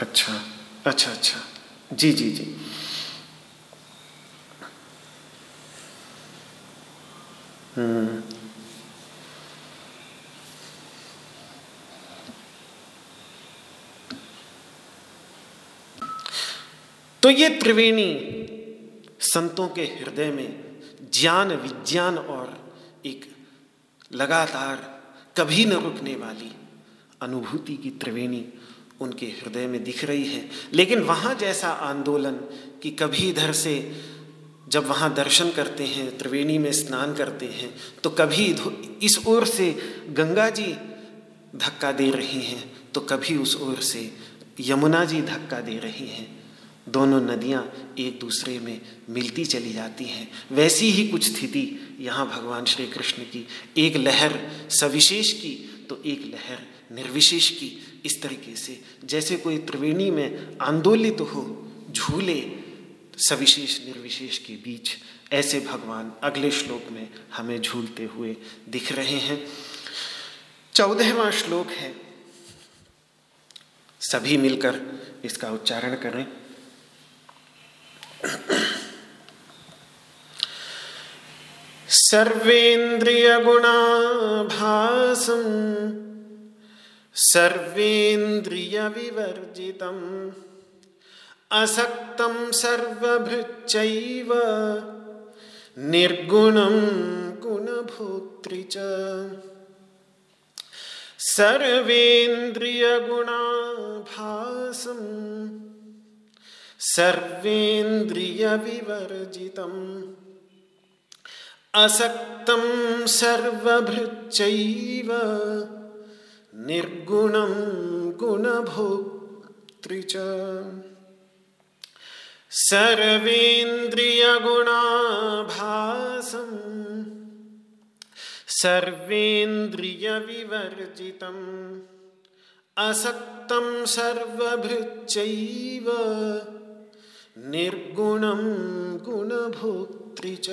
अच्छा अच्छा अच्छा। जी जी जी। हम्म। तो ये त्रिवेणी संतों के हृदय में ज्ञान, विज्ञान और एक लगातार कभी न रुकने वाली अनुभूति की त्रिवेणी उनके हृदय में दिख रही है। लेकिन वहाँ जैसा आंदोलन कि कभी इधर से जब वहाँ दर्शन करते हैं, त्रिवेणी में स्नान करते हैं तो कभी इस ओर से गंगा जी धक्का दे रही हैं तो कभी उस ओर से यमुना जी धक्का दे रही हैं। दोनों नदियाँ एक दूसरे में मिलती चली जाती हैं। वैसी ही कुछ स्थिति यहाँ भगवान श्री कृष्ण की। एक लहर सविशेष की तो एक लहर निर्विशेष की। इस तरीके से। जैसे कोई त्रिवेणी में आंदोलित तो हो, झूले, सविशेष निर्विशेष के बीच, ऐसे भगवान अगले श्लोक में हमें झूलते हुए दिख रहे हैं। चौदहवा श्लोक है। सभी मिलकर इसका उच्चारण करें। सर्वेन्द्रिय गुणाभासम सर्वेन्द्रिय विवर्जितम् असक्तं सर्वभृच्चैव निर्गुणं गुणभोक्तृ च। सर्वेन्द्रियगुणाभासम्। सर्वेन्द्रियविवर्जितम्। असक्तं सर्वभृच्चैव निर्गुणं गुणभोक्तृ च सर्वेन्द्रियगुणाभासम् सर्वेन्द्रियविवर्जितम् असक्तं सर्वभृच्चैव निर्गुणं गुणभोक्तृ च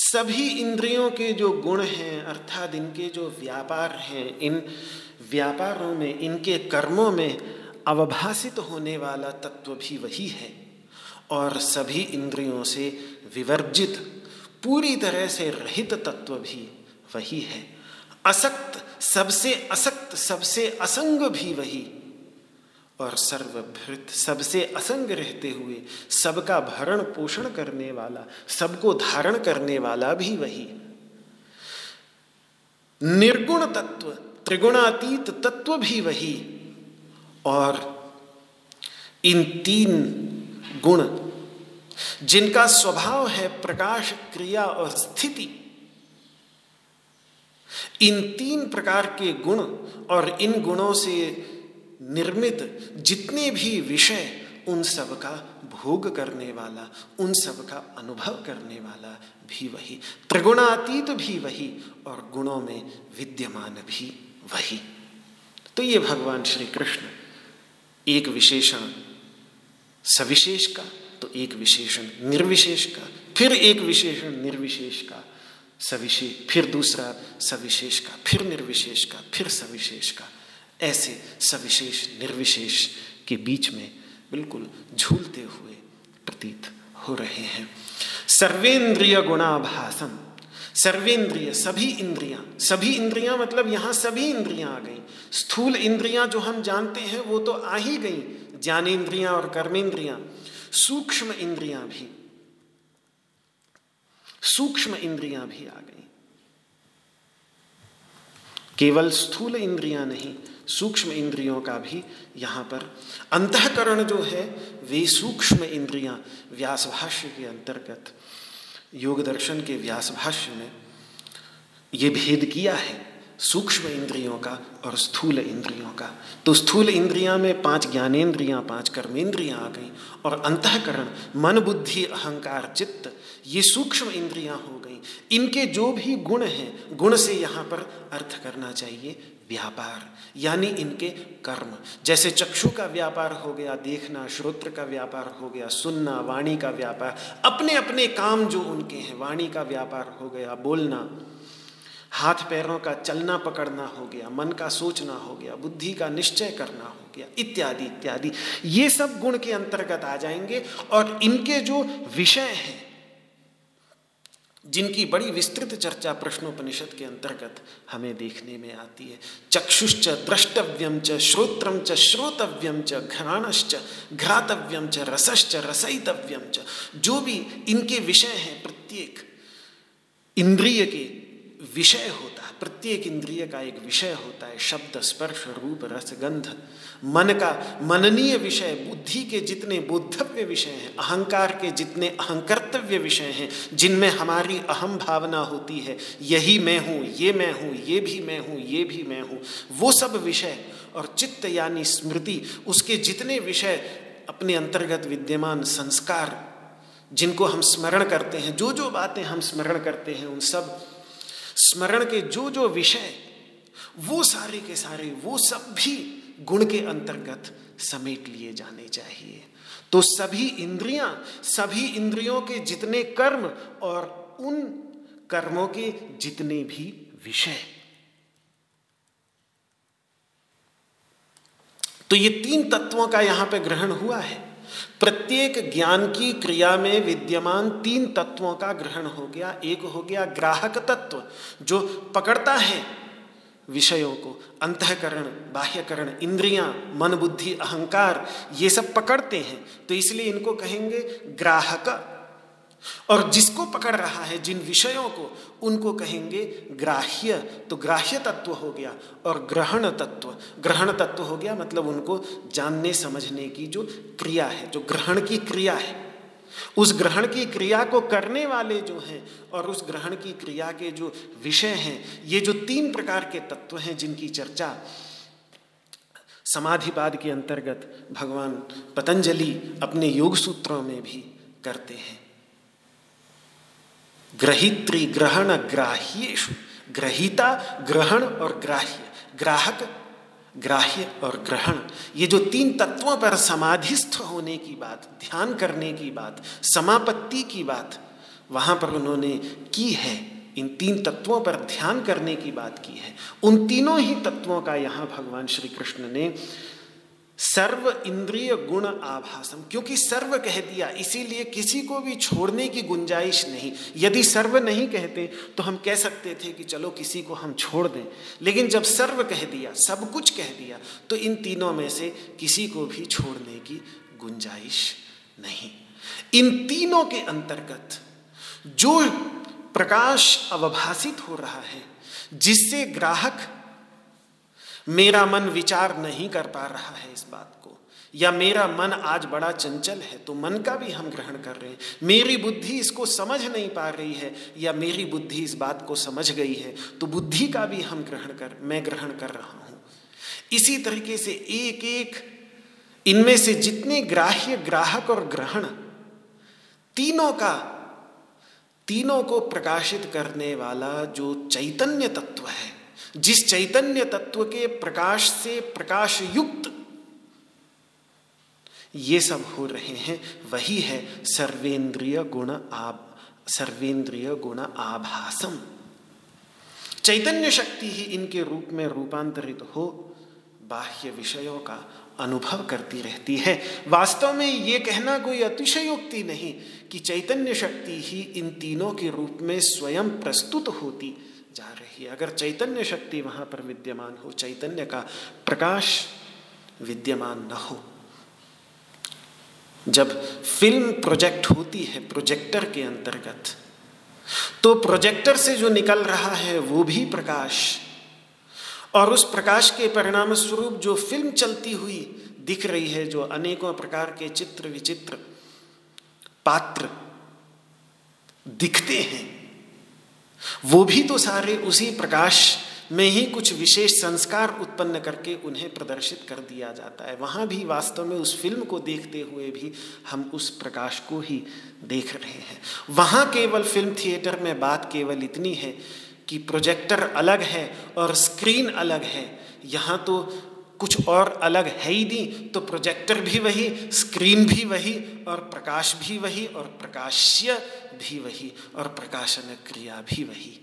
सभी इंद्रियों के जो गुण हैं, अर्थात इनके जो व्यापार हैं, इन व्यापारों में, इनके कर्मों में अवभाषित होने वाला तत्व भी वही है। और सभी इंद्रियों से विवर्जित, पूरी तरह से रहित तत्व भी वही है। असक्त, सबसे असक्त, सबसे असंग भी वही। और सर्वभृत सबसे असंग रहते हुए, सबका भरण पोषण करने वाला, सबको धारण करने वाला भी वही। निर्गुण तत्व, त्रिगुणातीत तत्व भी वही। और इन तीन गुण, जिनका स्वभाव है प्रकाश, क्रिया और स्थिति, इन तीन प्रकार के गुण और इन गुणों से निर्मित जितने भी विषय उन सब का भोग करने वाला, उन सब का अनुभव करने वाला भी वही। त्रिगुणातीत तो भी वही और गुणों में विद्यमान भी वही। तो ये भगवान श्री कृष्ण एक विशेषण सविशेष का तो एक विशेषण निर्विशेष का, फिर एक विशेषण निर्विशेष का सविशेष फिर दूसरा सविशेष का, फिर निर्विशेष का, फिर सविशेष का। ऐसे सविशेष, निर्विशेष के बीच में बिल्कुल झूलते हुए प्रतीत हो रहे हैं। सर्वेंद्रिय गुणाभासम, सर्वेंद्रिय सभी इंद्रियाँ सभी इंद्रियाँ मतलब यहाँ सभी इंद्रियाँ आ गई। स्थूल इंद्रियाँ जो हम जानते हैं, वो तो आ ही गई। ज्ञानेन्द्रियाँ और कर्मेंद्रियाँ, सूक्ष्म इंद्रियाँ भी, सूक्ष्म इंद्रियाँ भी आ गई। केवल स्थूल इंद्रियाँ नहीं सूक्ष्म इंद्रियों का भी यहाँ पर अंतकरण जो है, वे सूक्ष्म इंद्रियाँ व्यास भाष्य के अंतर्गत, योग दर्शन के व्यास भाष्य में ये भेद किया है, सूक्ष्म इंद्रियों का और स्थूल इंद्रियों का। तो स्थूल इंद्रियाँ में पाँच ज्ञानेन्द्रियाँ पाँच कर्मेंद्रियाँ आ गई और अंतकरण, मन, बुद्धि, अहंकार, चित्त, ये सूक्ष्म इंद्रियाँ हो गई। इनके जो भी गुण हैं, गुण से यहाँ पर अर्थ करना चाहिए। व्यापार, यानी इनके कर्म। जैसे चक्षु का व्यापार हो गया, देखना, श्रोत्र का व्यापार हो गया, सुनना, वाणी का व्यापार अपने अपने काम जो उनके हैं, वाणी का व्यापार हो गया, बोलना, हाथ पैरों का चलना पकड़ना हो गया, मन का सोचना हो गया, बुद्धि का निश्चय करना हो गया, इत्यादि इत्यादि। ये सब गुण के अंतर्गत आ जाएँगे और इनके जो विषय हैं जिनकी बड़ी विस्तृत चर्चा प्रश्नोपनिषद के अंतर्गत हमें देखने में आती है। चक्षुश्च द्रष्टव्यम च श्रोत्रम च श्रोतव्यम च, घ्राणश्च घ्रातव्यम च, रसश्च रसयितव्यम च। जो भी इनके विषय हैं, प्रत्येक इंद्रिय के विषय होता है। प्रत्येक इंद्रिय का एक विषय होता है। शब्द, स्पर्श, रूप, रस, गंध। मन का मननीय विषय, बुद्धि के जितने बोधव्य विषय हैं, अहंकार के जितने अहंकर्तव्य विषय हैं, जिनमें हमारी अहम भावना होती है, यही मैं हूँ, ये मैं हूँ, ये भी मैं हूँ, ये भी मैं हूँ, वो सब विषय और चित्त यानी स्मृति, उसके जितने विषय अपने अंतर्गत विद्यमान संस्कार, जिनको हम स्मरण करते हैं जो जो बातें हम स्मरण करते हैं, उन सब स्मरण के जो जो विषय, वो सारे के सारे, वो सब भी गुण के अंतर्गत समेट लिए जाने चाहिए। तो सभी इंद्रियाँ, सभी इंद्रियों के जितने कर्म और उन कर्मों के जितने भी विषय। तो ये तीन तत्वों का यहाँ पे ग्रहण हुआ है। प्रत्येक ज्ञान की क्रिया में विद्यमान तीन तत्वों का ग्रहण हो गया। एक हो गया ग्राहक तत्व, जो पकड़ता है विषयों को, अंतकरण, बाह्यकरण, इंद्रियाँ, मन, बुद्धि, अहंकार, ये सब पकड़ते हैं। तो इसलिए इनको कहेंगे ग्राहक। और जिसको पकड़ रहा है, जिन विषयों को, उनको कहेंगे ग्राह्य। तो ग्राह्य तत्व हो गया और ग्रहण तत्व। ग्रहण तत्व हो गया मतलब उनको जानने, समझने की जो क्रिया है, जो ग्रहण की क्रिया है। उस ग्रहण की क्रिया को करने वाले जो हैं और उस ग्रहण की क्रिया के जो विषय हैं, ये जो तीन प्रकार के तत्व हैं जिनकी चर्चा समाधिवाद के अंतर्गत भगवान पतंजलि अपने योग सूत्रों में भी करते हैं। ग्रहित्री ग्रहण ग्राह्येशु ग्रहिता ग्रहण और ग्राह्य। ग्राहक ग्राह्य और ग्रहण, ये जो तीन तत्वों पर समाधिस्थ होने की बात, ध्यान करने की बात, समापत्ति की बात, वहाँ पर उन्होंने की है, इन तीन तत्वों पर ध्यान करने की बात की है। उन तीनों ही तत्वों का यहाँ भगवान श्री कृष्ण ने सर्व इंद्रिय गुण आभासम, क्योंकि सर्व कह दिया, इसीलिए किसी को भी छोड़ने की गुंजाइश नहीं। यदि सर्व नहीं कहते तो हम कह सकते थे कि चलो किसी को हम छोड़ दें। लेकिन जब सर्व कह दिया, सब कुछ कह दिया तो इन तीनों में से किसी को भी छोड़ने की गुंजाइश नहीं। इन तीनों के अंतर्गत जो प्रकाश अवभाषित हो रहा है, जिससे ग्राहक मेरा मन विचार नहीं कर पा रहा है इस बात को। या मेरा मन आज बड़ा चंचल है तो मन का भी हम ग्रहण कर रहे हैं। मेरी बुद्धि इसको समझ नहीं पा रही है, या मेरी बुद्धि इस बात को समझ गई है तो बुद्धि का भी हम ग्रहण कर, मैं ग्रहण कर रहा हूँ। इसी तरीके से एक एक इनमें से जितने ग्राह्य ग्राहक और ग्रहण, तीनों का, तीनों को प्रकाशित करने वाला जो चैतन्य तत्व है जिस चैतन्य तत्व के प्रकाश से प्रकाश युक्त ये सब हो रहे हैं, वही है सर्वेंद्रिय गुण आब, सर्वेंद्रिय गुण आभासम। चैतन्य शक्ति ही इनके रूप में रूपांतरित हो, बाह्य विषयों का अनुभव करती रहती है। वास्तव में ये कहना कोई अतिशयोक्ति नहीं कि चैतन्य शक्ति ही इन तीनों के रूप में स्वयं प्रस्तुत होती जा रही है। अगर चैतन्य शक्ति वहाँ पर विद्यमान हो, चैतन्य का प्रकाश विद्यमान न हो, जब फ़िल्म प्रोजेक्ट होती है प्रोजेक्टर के अंतर्गत तो प्रोजेक्टर से जो निकल रहा है वो भी प्रकाश। और उस प्रकाश के परिणाम स्वरूप जो फ़िल्म चलती हुई दिख रही है, जो अनेकों प्रकार के चित्र विचित्र पात्र दिखते हैं वो भी तो सारे उसी प्रकाश में ही कुछ विशेष संस्कार उत्पन्न करके उन्हें प्रदर्शित कर दिया जाता है। वहाँ भी वास्तव में उस फ़िल्म को देखते हुए भी हम उस प्रकाश को ही देख रहे हैं। वहाँ केवल फ़िल्म थिएटर में बात केवल इतनी है कि प्रोजेक्टर अलग है और स्क्रीन अलग है। यहाँ तो कुछ और अलग है ही नहीं तो प्रोजेक्टर भी वही स्क्रीन भी वही, और प्रकाश भी वही, और प्रकाश्य भी वही, और प्रकाशन क्रिया भी वही।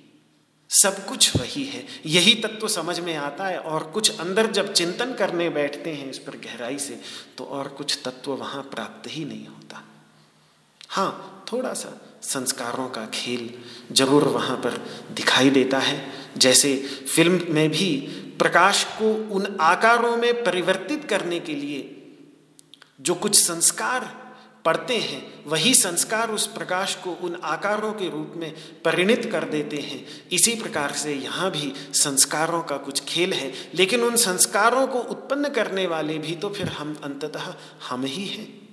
सब कुछ वही है। यही तत्व समझ में आता है। और कुछ अंदर जब चिंतन करने बैठते हैं इस पर गहराई से तो और कुछ तत्व वहाँ प्राप्त ही नहीं होता। हाँ थोड़ा सा संस्कारों का खेल ज़रूर वहाँ पर दिखाई देता है। जैसे फ़िल्म में भी प्रकाश को उन आकारों में परिवर्तित करने के लिए जो कुछ संस्कार पढ़ते हैं, वही संस्कार उस प्रकाश को उन आकारों के रूप में परिणित कर देते हैं। इसी प्रकार से यहाँ भी संस्कारों का कुछ खेल है, लेकिन उन संस्कारों को उत्पन्न करने वाले भी तो फिर हम अंततः हम ही हैं।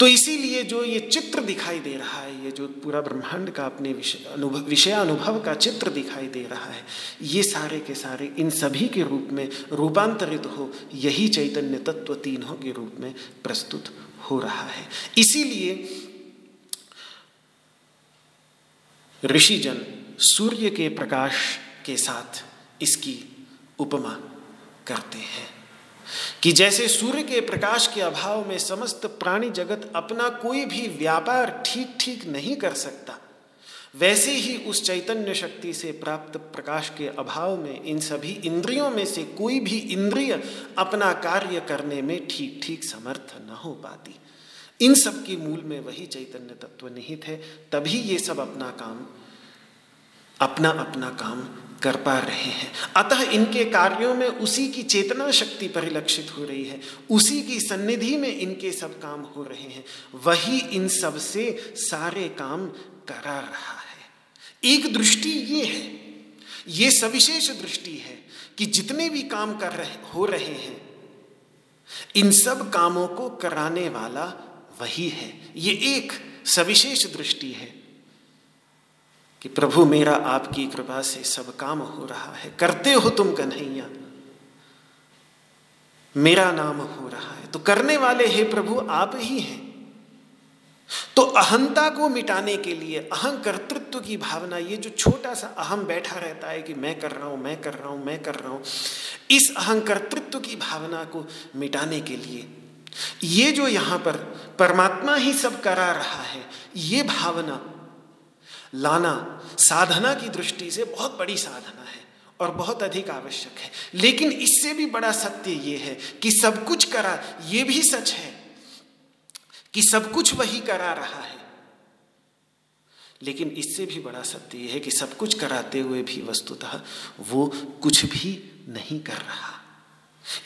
तो इसीलिए जो ये चित्र दिखाई दे रहा है, ये जो पूरा ब्रह्मांड का अपने विषय, अनुभव का चित्र दिखाई दे रहा है, ये सारे के सारे इन सभी के रूप में रूपांतरित हो, यही चैतन्य तत्व तीनों के रूप में प्रस्तुत हो रहा है। इसीलिए ऋषिजन सूर्य के प्रकाश के साथ इसकी उपमा करते हैं। कि जैसे सूर्य के प्रकाश के अभाव में समस्त प्राणी जगत अपना कोई भी व्यापार ठीक ठीक नहीं कर सकता, वैसे ही उस चैतन्य शक्ति से प्राप्त प्रकाश के अभाव में इन सभी इंद्रियों में से कोई भी इंद्रिय अपना कार्य करने में ठीक ठीक समर्थ न हो पाती। इन सब की मूल में वही चैतन्य तत्व निहित है, तभी ये सब अपना काम अपना अपना काम कर पा रहे हैं। अतः इनके कार्यों में उसी की चेतना शक्ति परिलक्षित हो रही है। उसी की सन्निधि में इनके सब काम हो रहे हैं। वही इन सबसे सारे काम करा रहा है। एक दृष्टि ये है, ये सविशेष दृष्टि है कि जितने भी काम कर रहे, हो रहे हैं, इन सब कामों को कराने वाला वही है। ये एक सविशेष दृष्टि है। कि प्रभु, मेरा आपकी कृपा से सब काम हो रहा है। करते हो तुम कन्हैया। मेरा नाम हो रहा है। तो करने वाले, हे प्रभु, आप ही हैं। तो अहंता को मिटाने के लिए, अहं कर्तृत्व की भावना, ये जो छोटा सा अहम बैठा रहता है कि मैं कर रहा हूँ, मैं कर रहा हूँ, मैं कर रहा हूँ, इस अहंकर्तृत्व की भावना को मिटाने के लिए, ये जो यहाँ पर परमात्मा ही सब करा रहा है, ये भावना लाना साधना की दृष्टि से बहुत बड़ी साधना है और बहुत अधिक आवश्यक है। लेकिन इससे भी बड़ा सत्य ये है कि सब कुछ करा, ये भी सच है कि सब कुछ वही करा रहा है। लेकिन इससे भी बड़ा सत्य यह है कि सब कुछ कराते हुए भी वस्तुतः वो कुछ भी नहीं कर रहा।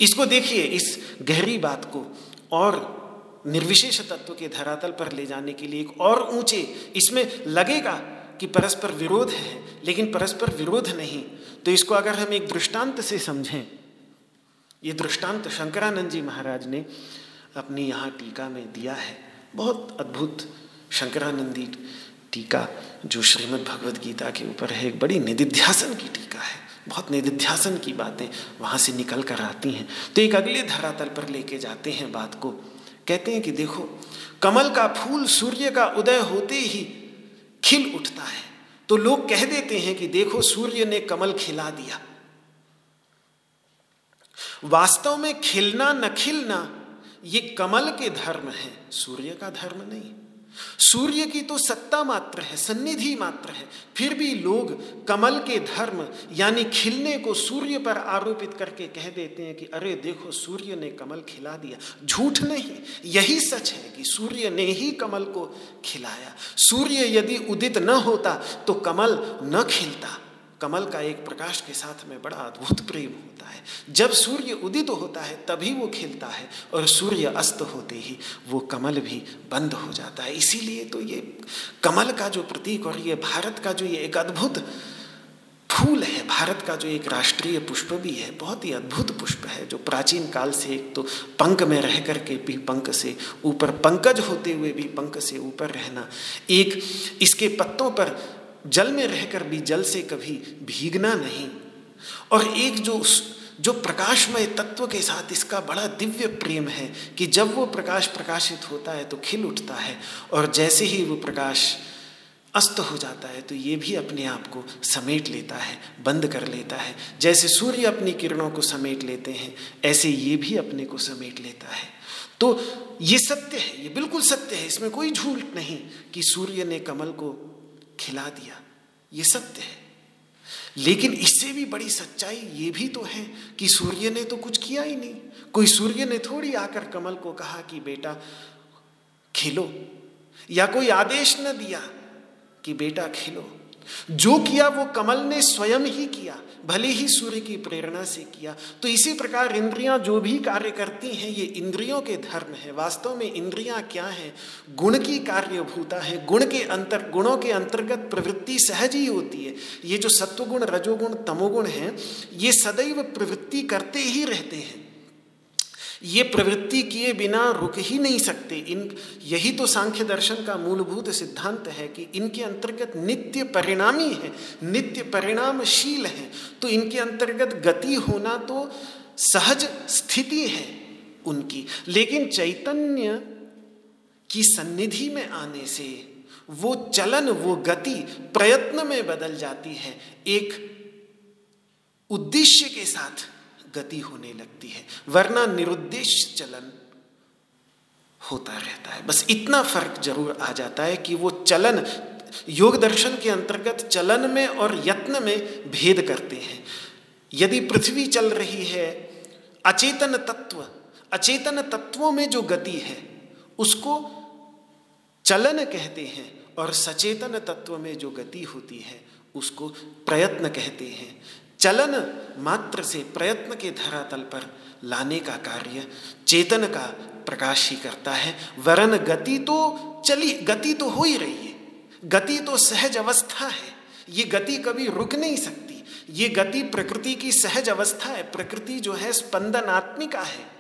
इसको देखिए, इस गहरी बात को और निर्विशेष तत्व के धरातल पर ले जाने के लिए एक और ऊँचे, इसमें लगेगा कि परस्पर विरोध है, लेकिन परस्पर विरोध नहीं। तो इसको अगर हम एक दृष्टांत से समझें, ये दृष्टांत शंकरानंद जी महाराज ने अपनी यहाँ टीका में दिया है। बहुत अद्भुत शंकरानंदी टीका, जो श्रीमद् भगवद गीता के ऊपर है, एक बड़ी निधिध्यासन की टीका है। बहुत निधिध्यासन की बातें वहाँ से निकल कर आती हैं। तो एक अगले धरातल पर लेके जाते हैं बात को। कहते हैं कि देखो, कमल का फूल सूर्य का उदय होते ही खिल उठता है। तो लोग कह देते हैं कि देखो, सूर्य ने कमल खिला दिया। वास्तव में खिलना न खिलना, ये कमल के धर्म है। सूर्य का धर्म नहीं। सूर्य की तो सत्ता मात्र है, सन्निधि मात्र है। फिर भी लोग कमल के धर्म, यानी खिलने को सूर्य पर आरोपित करके कह देते हैं कि, अरे देखो, सूर्य ने कमल खिला दिया। झूठ नहीं, यही सच है कि सूर्य ने ही कमल को खिलाया। सूर्य यदि उदित न होता तो कमल न खिलता। कमल का एक प्रकाश के साथ में बड़ा अद्भुत प्रेम होता है। जब सूर्य उदित तो होता है, तभी वो खिलता है और सूर्य अस्त होते ही वो कमल भी बंद हो जाता है। इसीलिए तो ये कमल का जो प्रतीक और ये भारत का जो ये एक अद्भुत फूल है, भारत का जो एक राष्ट्रीय पुष्प भी है, बहुत ही अद्भुत पुष्प है, जो प्राचीन काल से एक तो पंख में रह करके भी पंख से ऊपर, पंकज होते हुए भी पंख से ऊपर रहना, एक इसके पत्तों पर जल में रहकर भी जल से कभी भीगना नहीं। और एक जो जो प्रकाशमय तत्व के साथ इसका बड़ा दिव्य प्रेम है कि जब वो प्रकाश प्रकाशित होता है तो खिल उठता है और जैसे ही वो प्रकाश अस्त हो जाता है तो ये भी अपने आप को समेट लेता है, बंद कर लेता है। जैसे सूर्य अपनी किरणों को समेट लेते हैं, ऐसे ये भी अपने को समेट लेता है। तो ये सत्य है, ये बिल्कुल सत्य है, इसमें कोई झूठ नहीं कि सूर्य ने कमल को खिला दिया। ये सत्य है। लेकिन इससे भी बड़ी सच्चाई ये भी तो है कि सूर्य ने तो कुछ किया ही नहीं। कोई सूर्य ने थोड़ी आकर कमल को कहा कि, बेटा, खिलो। या कोई आदेश न दिया कि, बेटा, खिलो। जो किया वो कमल ने स्वयं ही किया, भले ही सूर्य की प्रेरणा से किया। तो इसी प्रकार इंद्रियाँ जो भी कार्य करती हैं, ये इंद्रियों के धर्म है। वास्तव में इंद्रियाँ क्या है? गुण की कार्यभूता है। गुण के अंतर, गुणों के अंतर्गत प्रवृत्ति सहज ही होती है। ये जो सत्वगुण, रजोगुण, तमोगुण है, ये सदैव प्रवृत्ति करते ही रहते हैं। ये प्रवृत्ति किए बिना रुक ही नहीं सकते। इन, यही तो सांख्य दर्शन का मूलभूत सिद्धांत है कि इनके अंतर्गत नित्य परिणामी है, नित्य परिणामशील है। तो इनके अंतर्गत गति होना तो सहज स्थिति है उनकी। लेकिन चैतन्य की सन्निधि में आने से वो चलन, वो गति प्रयत्न में बदल जाती है। एक उद्देश्य के साथ गति होने लगती है, वरना निरुद्देश चलन होता रहता है। बस इतना फ़र्क ज़रूर आ जाता है कि वो चलन, योग दर्शन के अंतर्गत चलन में और यत्न में भेद करते हैं। यदि पृथ्वी चल रही है, अचेतन तत्व, अचेतन तत्वों में जो गति है, उसको चलन कहते हैं और सचेतन तत्व में जो गति होती है, उसको प्रयत्न कहते हैं। चलन मात्र से प्रयत्न के धरातल पर लाने का कार्य चेतन का प्रकाश ही करता है। वरन गति तो चली, गति तो हो ही रही है। गति तो सहज अवस्था है। ये गति कभी रुक नहीं सकती। ये गति प्रकृति की सहज अवस्था है। प्रकृति जो है स्पंदनात्मिका है।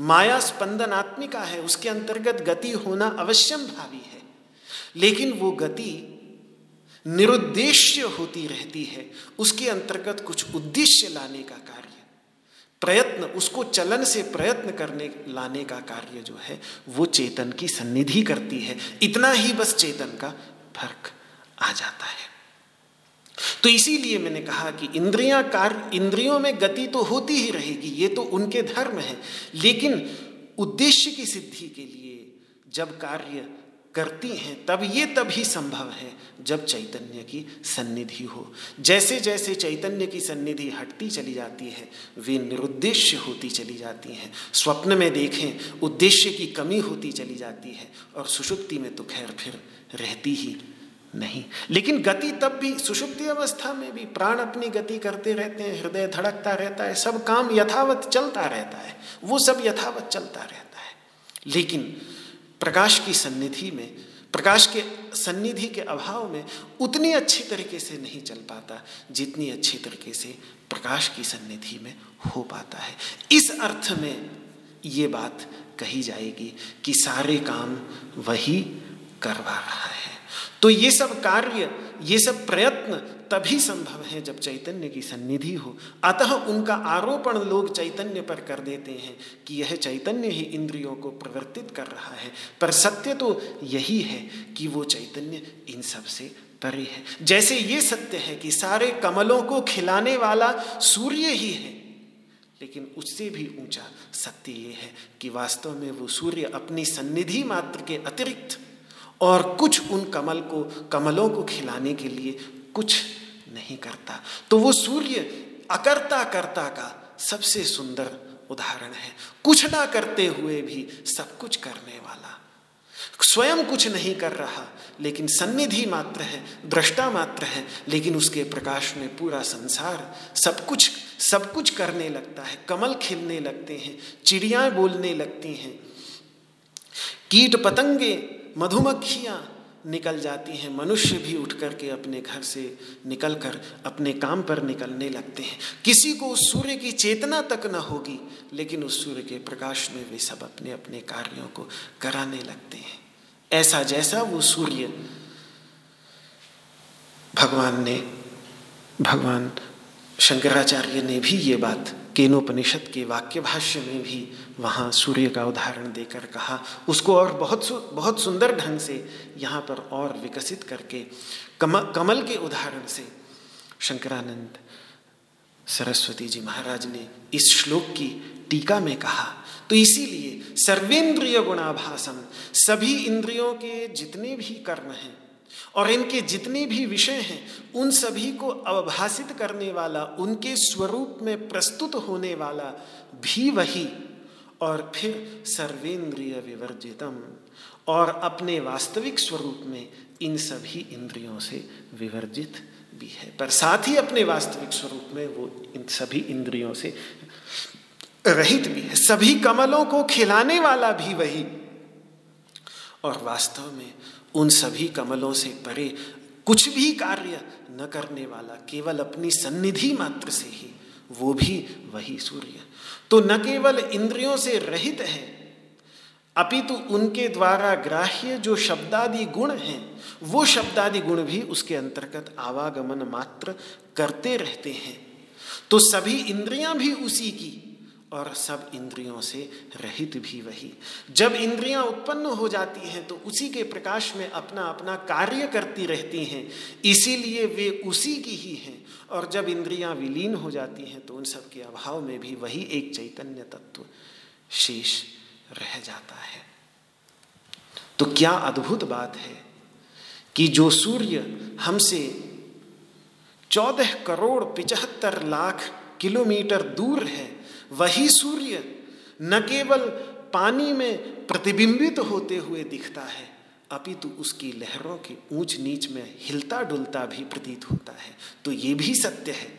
माया स्पंदनात्मिका है। उसके अंतर्गत गति होना अवश्यम भावी है। लेकिन वो गति निरुद्देश्य होती रहती है उसके अंतर्गत कुछ उद्देश्य लाने का कार्य। प्रयत्न, उसको चलन से प्रयत्न करने, लाने का कार्य जो है, वो चेतन की सन्निधि करती है। इतना ही बस चेतन का फ़र्क आ जाता है। तो इसीलिए मैंने कहा कि इंद्रियाँ कार्य, इंद्रियों में गति तो होती ही रहेगी, ये तो उनके धर्म है। लेकिन उद्देश्य की सिद्धि के लिए जब कार्य करती हैं, तब ये तभी संभव है जब चैतन्य की सन्निधि हो। जैसे जैसे चैतन्य की सन्निधि हटती चली जाती है, वे निरुद्देश्य होती चली जाती हैं। स्वप्न में देखें, उद्देश्य की कमी होती चली जाती है और सुषुप्ति में तो खैर फिर रहती ही नहीं। लेकिन गति तब भी, सुषुप्ति अवस्था में भी, प्राण अपनी गति करते रहते हैं, हृदय धड़कता रहता है, सब काम यथावत चलता रहता है, वो सब यथावत चलता रहता है। लेकिन प्रकाश की सन्निधि में, प्रकाश के सन्निधि के अभाव में उतनी अच्छी तरीके से नहीं चल पाता, जितनी अच्छी तरीके से प्रकाश की सन्निधि में हो पाता है। इस अर्थ में ये बात कही जाएगी कि सारे काम वही करवा रहा है। तो ये सब कार्य, ये सब प्रयत्न तभी संभव है जब चैतन्य की सन्निधि हो। अतः उनका आरोपण लोग चैतन्य पर कर देते हैं कि यह चैतन्य ही इंद्रियों को प्रवर्तित कर रहा है। पर सत्य तो यही है कि वो चैतन्य इन सबसे परे है। जैसे ये सत्य है कि सारे कमलों को खिलाने वाला सूर्य ही है, लेकिन उससे भी ऊँचा सत्य ये है कि वास्तव में वो सूर्य अपनी सन्निधि मात्र के अतिरिक्त और कुछ उन कमल को, कमलों को खिलाने के लिए कुछ नहीं करता। तो वो सूर्य अकर्ता करता का सबसे सुंदर उदाहरण है। कुछ ना करते हुए भी सब कुछ करने वाला। स्वयं कुछ नहीं कर रहा, लेकिन सन्निधि मात्र है, दृष्टा मात्र है, लेकिन उसके प्रकाश में पूरा संसार सब कुछ सब कुछ करने लगता है। कमल खिलने लगते हैं, चिड़ियाँ बोलने लगती हैं। कीट पतंगे, मधुमक्खियाँ निकल जाती हैं। मनुष्य भी उठ कर के अपने घर से निकल कर अपने काम पर निकलने लगते हैं। किसी को उस सूर्य की चेतना तक न होगी, लेकिन उस सूर्य के प्रकाश में वे सब अपने अपने कार्यों को कराने लगते हैं। ऐसा जैसा वो सूर्य भगवान ने, भगवान शंकराचार्य ने भी ये बात केनोपनिषद के वाक्य भाष्य में भी वहाँ सूर्य का उदाहरण देकर कहा उसको और बहुत सु, बहुत सुंदर ढंग से यहाँ पर और विकसित करके कम, कमल के उदाहरण से शंकरानंद सरस्वती जी महाराज ने इस श्लोक की टीका में कहा। तो इसीलिए सर्वेंद्रिय गुणाभासन सभी इंद्रियों के जितने भी कर्म हैं और इनके जितने भी विषय हैं, उन सभी को अवभाषित करने वाला, उनके स्वरूप में प्रस्तुत होने वाला भी वही। और फिर सर्वेंद्रिय विवर्जितम। और अपने वास्तविक स्वरूप में इन सभी इंद्रियों से विवर्जित भी है। पर साथ ही अपने वास्तविक स्वरूप में वो इन सभी इंद्रियों से रहित भी है। सभी कमलों को खिलाने वाला भी वही। और वास्तव में उन सभी कमलों से परे कुछ भी कार्य न करने वाला केवल अपनी सन्निधि मात्र से ही, वो भी वही सूर्य। तो न केवल इंद्रियों से रहित है, अपितु उनके द्वारा ग्राह्य जो शब्दादि गुण हैं, वो शब्दादि गुण भी उसके अंतर्गत आवागमन मात्र करते रहते हैं। तो सभी इंद्रियाँ भी उसी की और सब इंद्रियों से रहित भी वही। जब इंद्रियाँ उत्पन्न हो जाती हैं तो उसी के प्रकाश में अपना अपना कार्य करती रहती हैं। इसीलिए वे उसी की ही हैं। और जब इंद्रियाँ विलीन हो जाती हैं तो उन सब के अभाव में भी वही एक चैतन्य तत्व शेष रह जाता है। तो क्या अद्भुत बात है कि जो सूर्य हमसे चौदह करोड़ पिचहत्तर लाख किलोमीटर दूर है वही सूर्य न केवल पानी में प्रतिबिंबित होते हुए दिखता है, अपितु उसकी लहरों के ऊंच नीच में हिलता डुलता भी प्रतीत होता है। तो ये भी सत्य है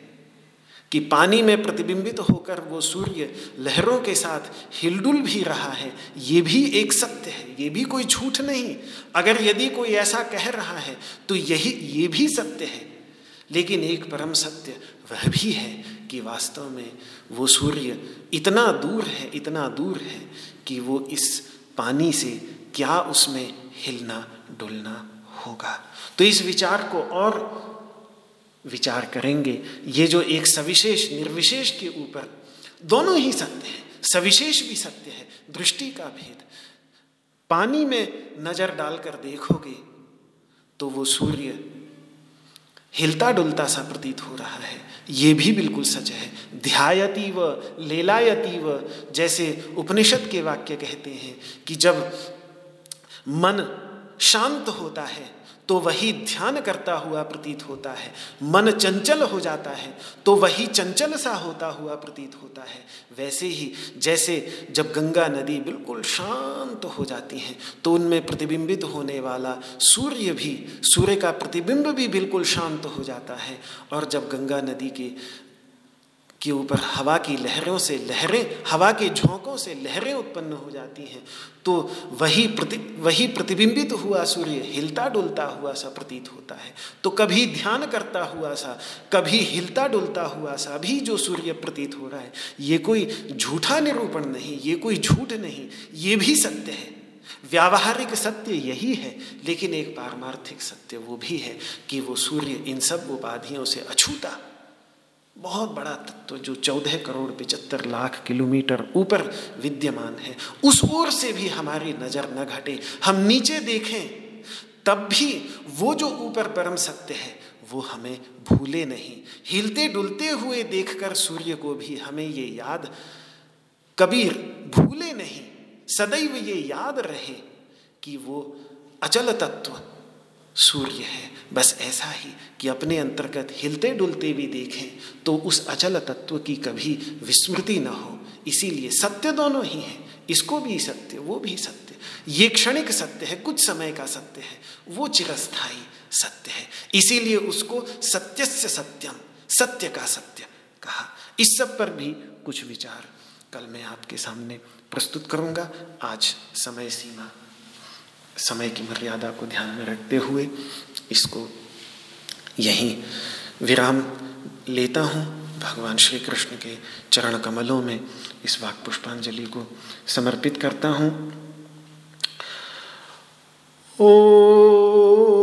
कि पानी में प्रतिबिंबित होकर वो सूर्य लहरों के साथ हिलडुल भी रहा है, ये भी एक सत्य है, ये भी कोई झूठ नहीं। अगर यदि कोई ऐसा कह रहा है तो यही, ये भी सत्य है। लेकिन एक परम सत्य वह भी है कि वास्तव में वो सूर्य इतना दूर है, इतना दूर है कि वो इस पानी से क्या उसमें हिलना डुलना होगा। तो इस विचार को और विचार करेंगे। ये जो एक सविशेष, निर्विशेष के ऊपर दोनों ही सत्य है, सविशेष भी सत्य है, दृष्टि का भेद। पानी में नज़र डालकर देखोगे तो वो सूर्य हिलता डुलता सा प्रतीत हो रहा है। ये भी बिल्कुल सच है। ध्यायती व लेलायती व जैसे उपनिषद के वाक्य कहते हैं कि जब मन शांत होता है तो वही ध्यान करता हुआ प्रतीत होता है। मन चंचल हो जाता है तो वही चंचल सा होता हुआ प्रतीत होता है। वैसे ही जैसे जब गंगा नदी बिल्कुल शांत हो जाती हैं तो उनमें प्रतिबिंबित होने वाला सूर्य भी, सूर्य का प्रतिबिंब भी बिल्कुल शांत हो जाता है। और जब गंगा नदी के के ऊपर हवा की लहरों से लहरें, हवा के झोंकों से लहरें उत्पन्न हो जाती हैं। तो वही प्रति, वही प्रतिबिंबित हुआ सूर्य, हिलता डुलता हुआ सा प्रतीत होता है। तो कभी ध्यान करता हुआ सा, कभी हिलता डुलता हुआ सा भी जो सूर्य प्रतीत हो रहा है, ये कोई झूठा निरूपण नहीं, ये कोई झूठ नहीं, ये भी सत्य है। व्यावहारिक सत्य यही है, लेकिन एक पारमार्थिक सत्य वो भी है कि वो सूर्य इन सब उपाधियों से अछूता बहुत बड़ा तत्व जो चौदह करोड़ पिचहत्तर लाख किलोमीटर ऊपर विद्यमान है, उस ओर से भी हमारी नज़र न घटे। हम नीचे देखें, तब भी वो जो ऊपर परम सत्य है, वो हमें भूले नहीं। हिलते डुलते हुए देखकर सूर्य को भी हमें ये याद, कबीर भूले नहीं। सदैव ये याद रहे कि वो अचल तत्व सूर्य है। बस ऐसा ही कि अपने अंतर्गत हिलते डुलते भी देखें तो उस अचल तत्व की कभी विस्मृति न हो। इसीलिए सत्य दोनों ही हैं। इसको भी सत्य, वो भी सत्य। ये क्षणिक सत्य है, कुछ समय का सत्य है। वो चिरस्थाई सत्य है। इसीलिए उसको सत्य से सत्यम, सत्य का सत्य कहा। इस सब पर भी कुछ विचार कल मैं आपके सामने प्रस्तुत करूँगा। आज समय सीमा। समय की मर्यादा को ध्यान में रखते हुए इसको यहीं विराम लेता हूँ। भगवान श्री कृष्ण के चरण कमलों में इस वाक पुष्पांजलि को समर्पित करता हूँ। ओ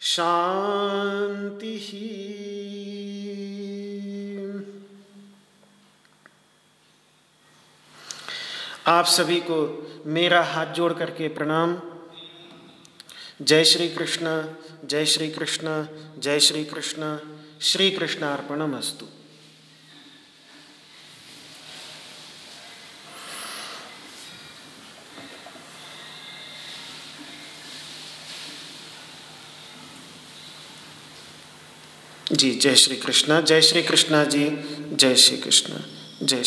शांति आप सभी को मेरा हाथ जोड़ करके प्रणाम। जय श्री कृष्ण, जय श्री कृष्ण, जय श्री कृष्ण श्री कृष्ण जी जय श्री कृष्णा जय श्री कृष्णा जी जय श्री कृष्णा जय श्री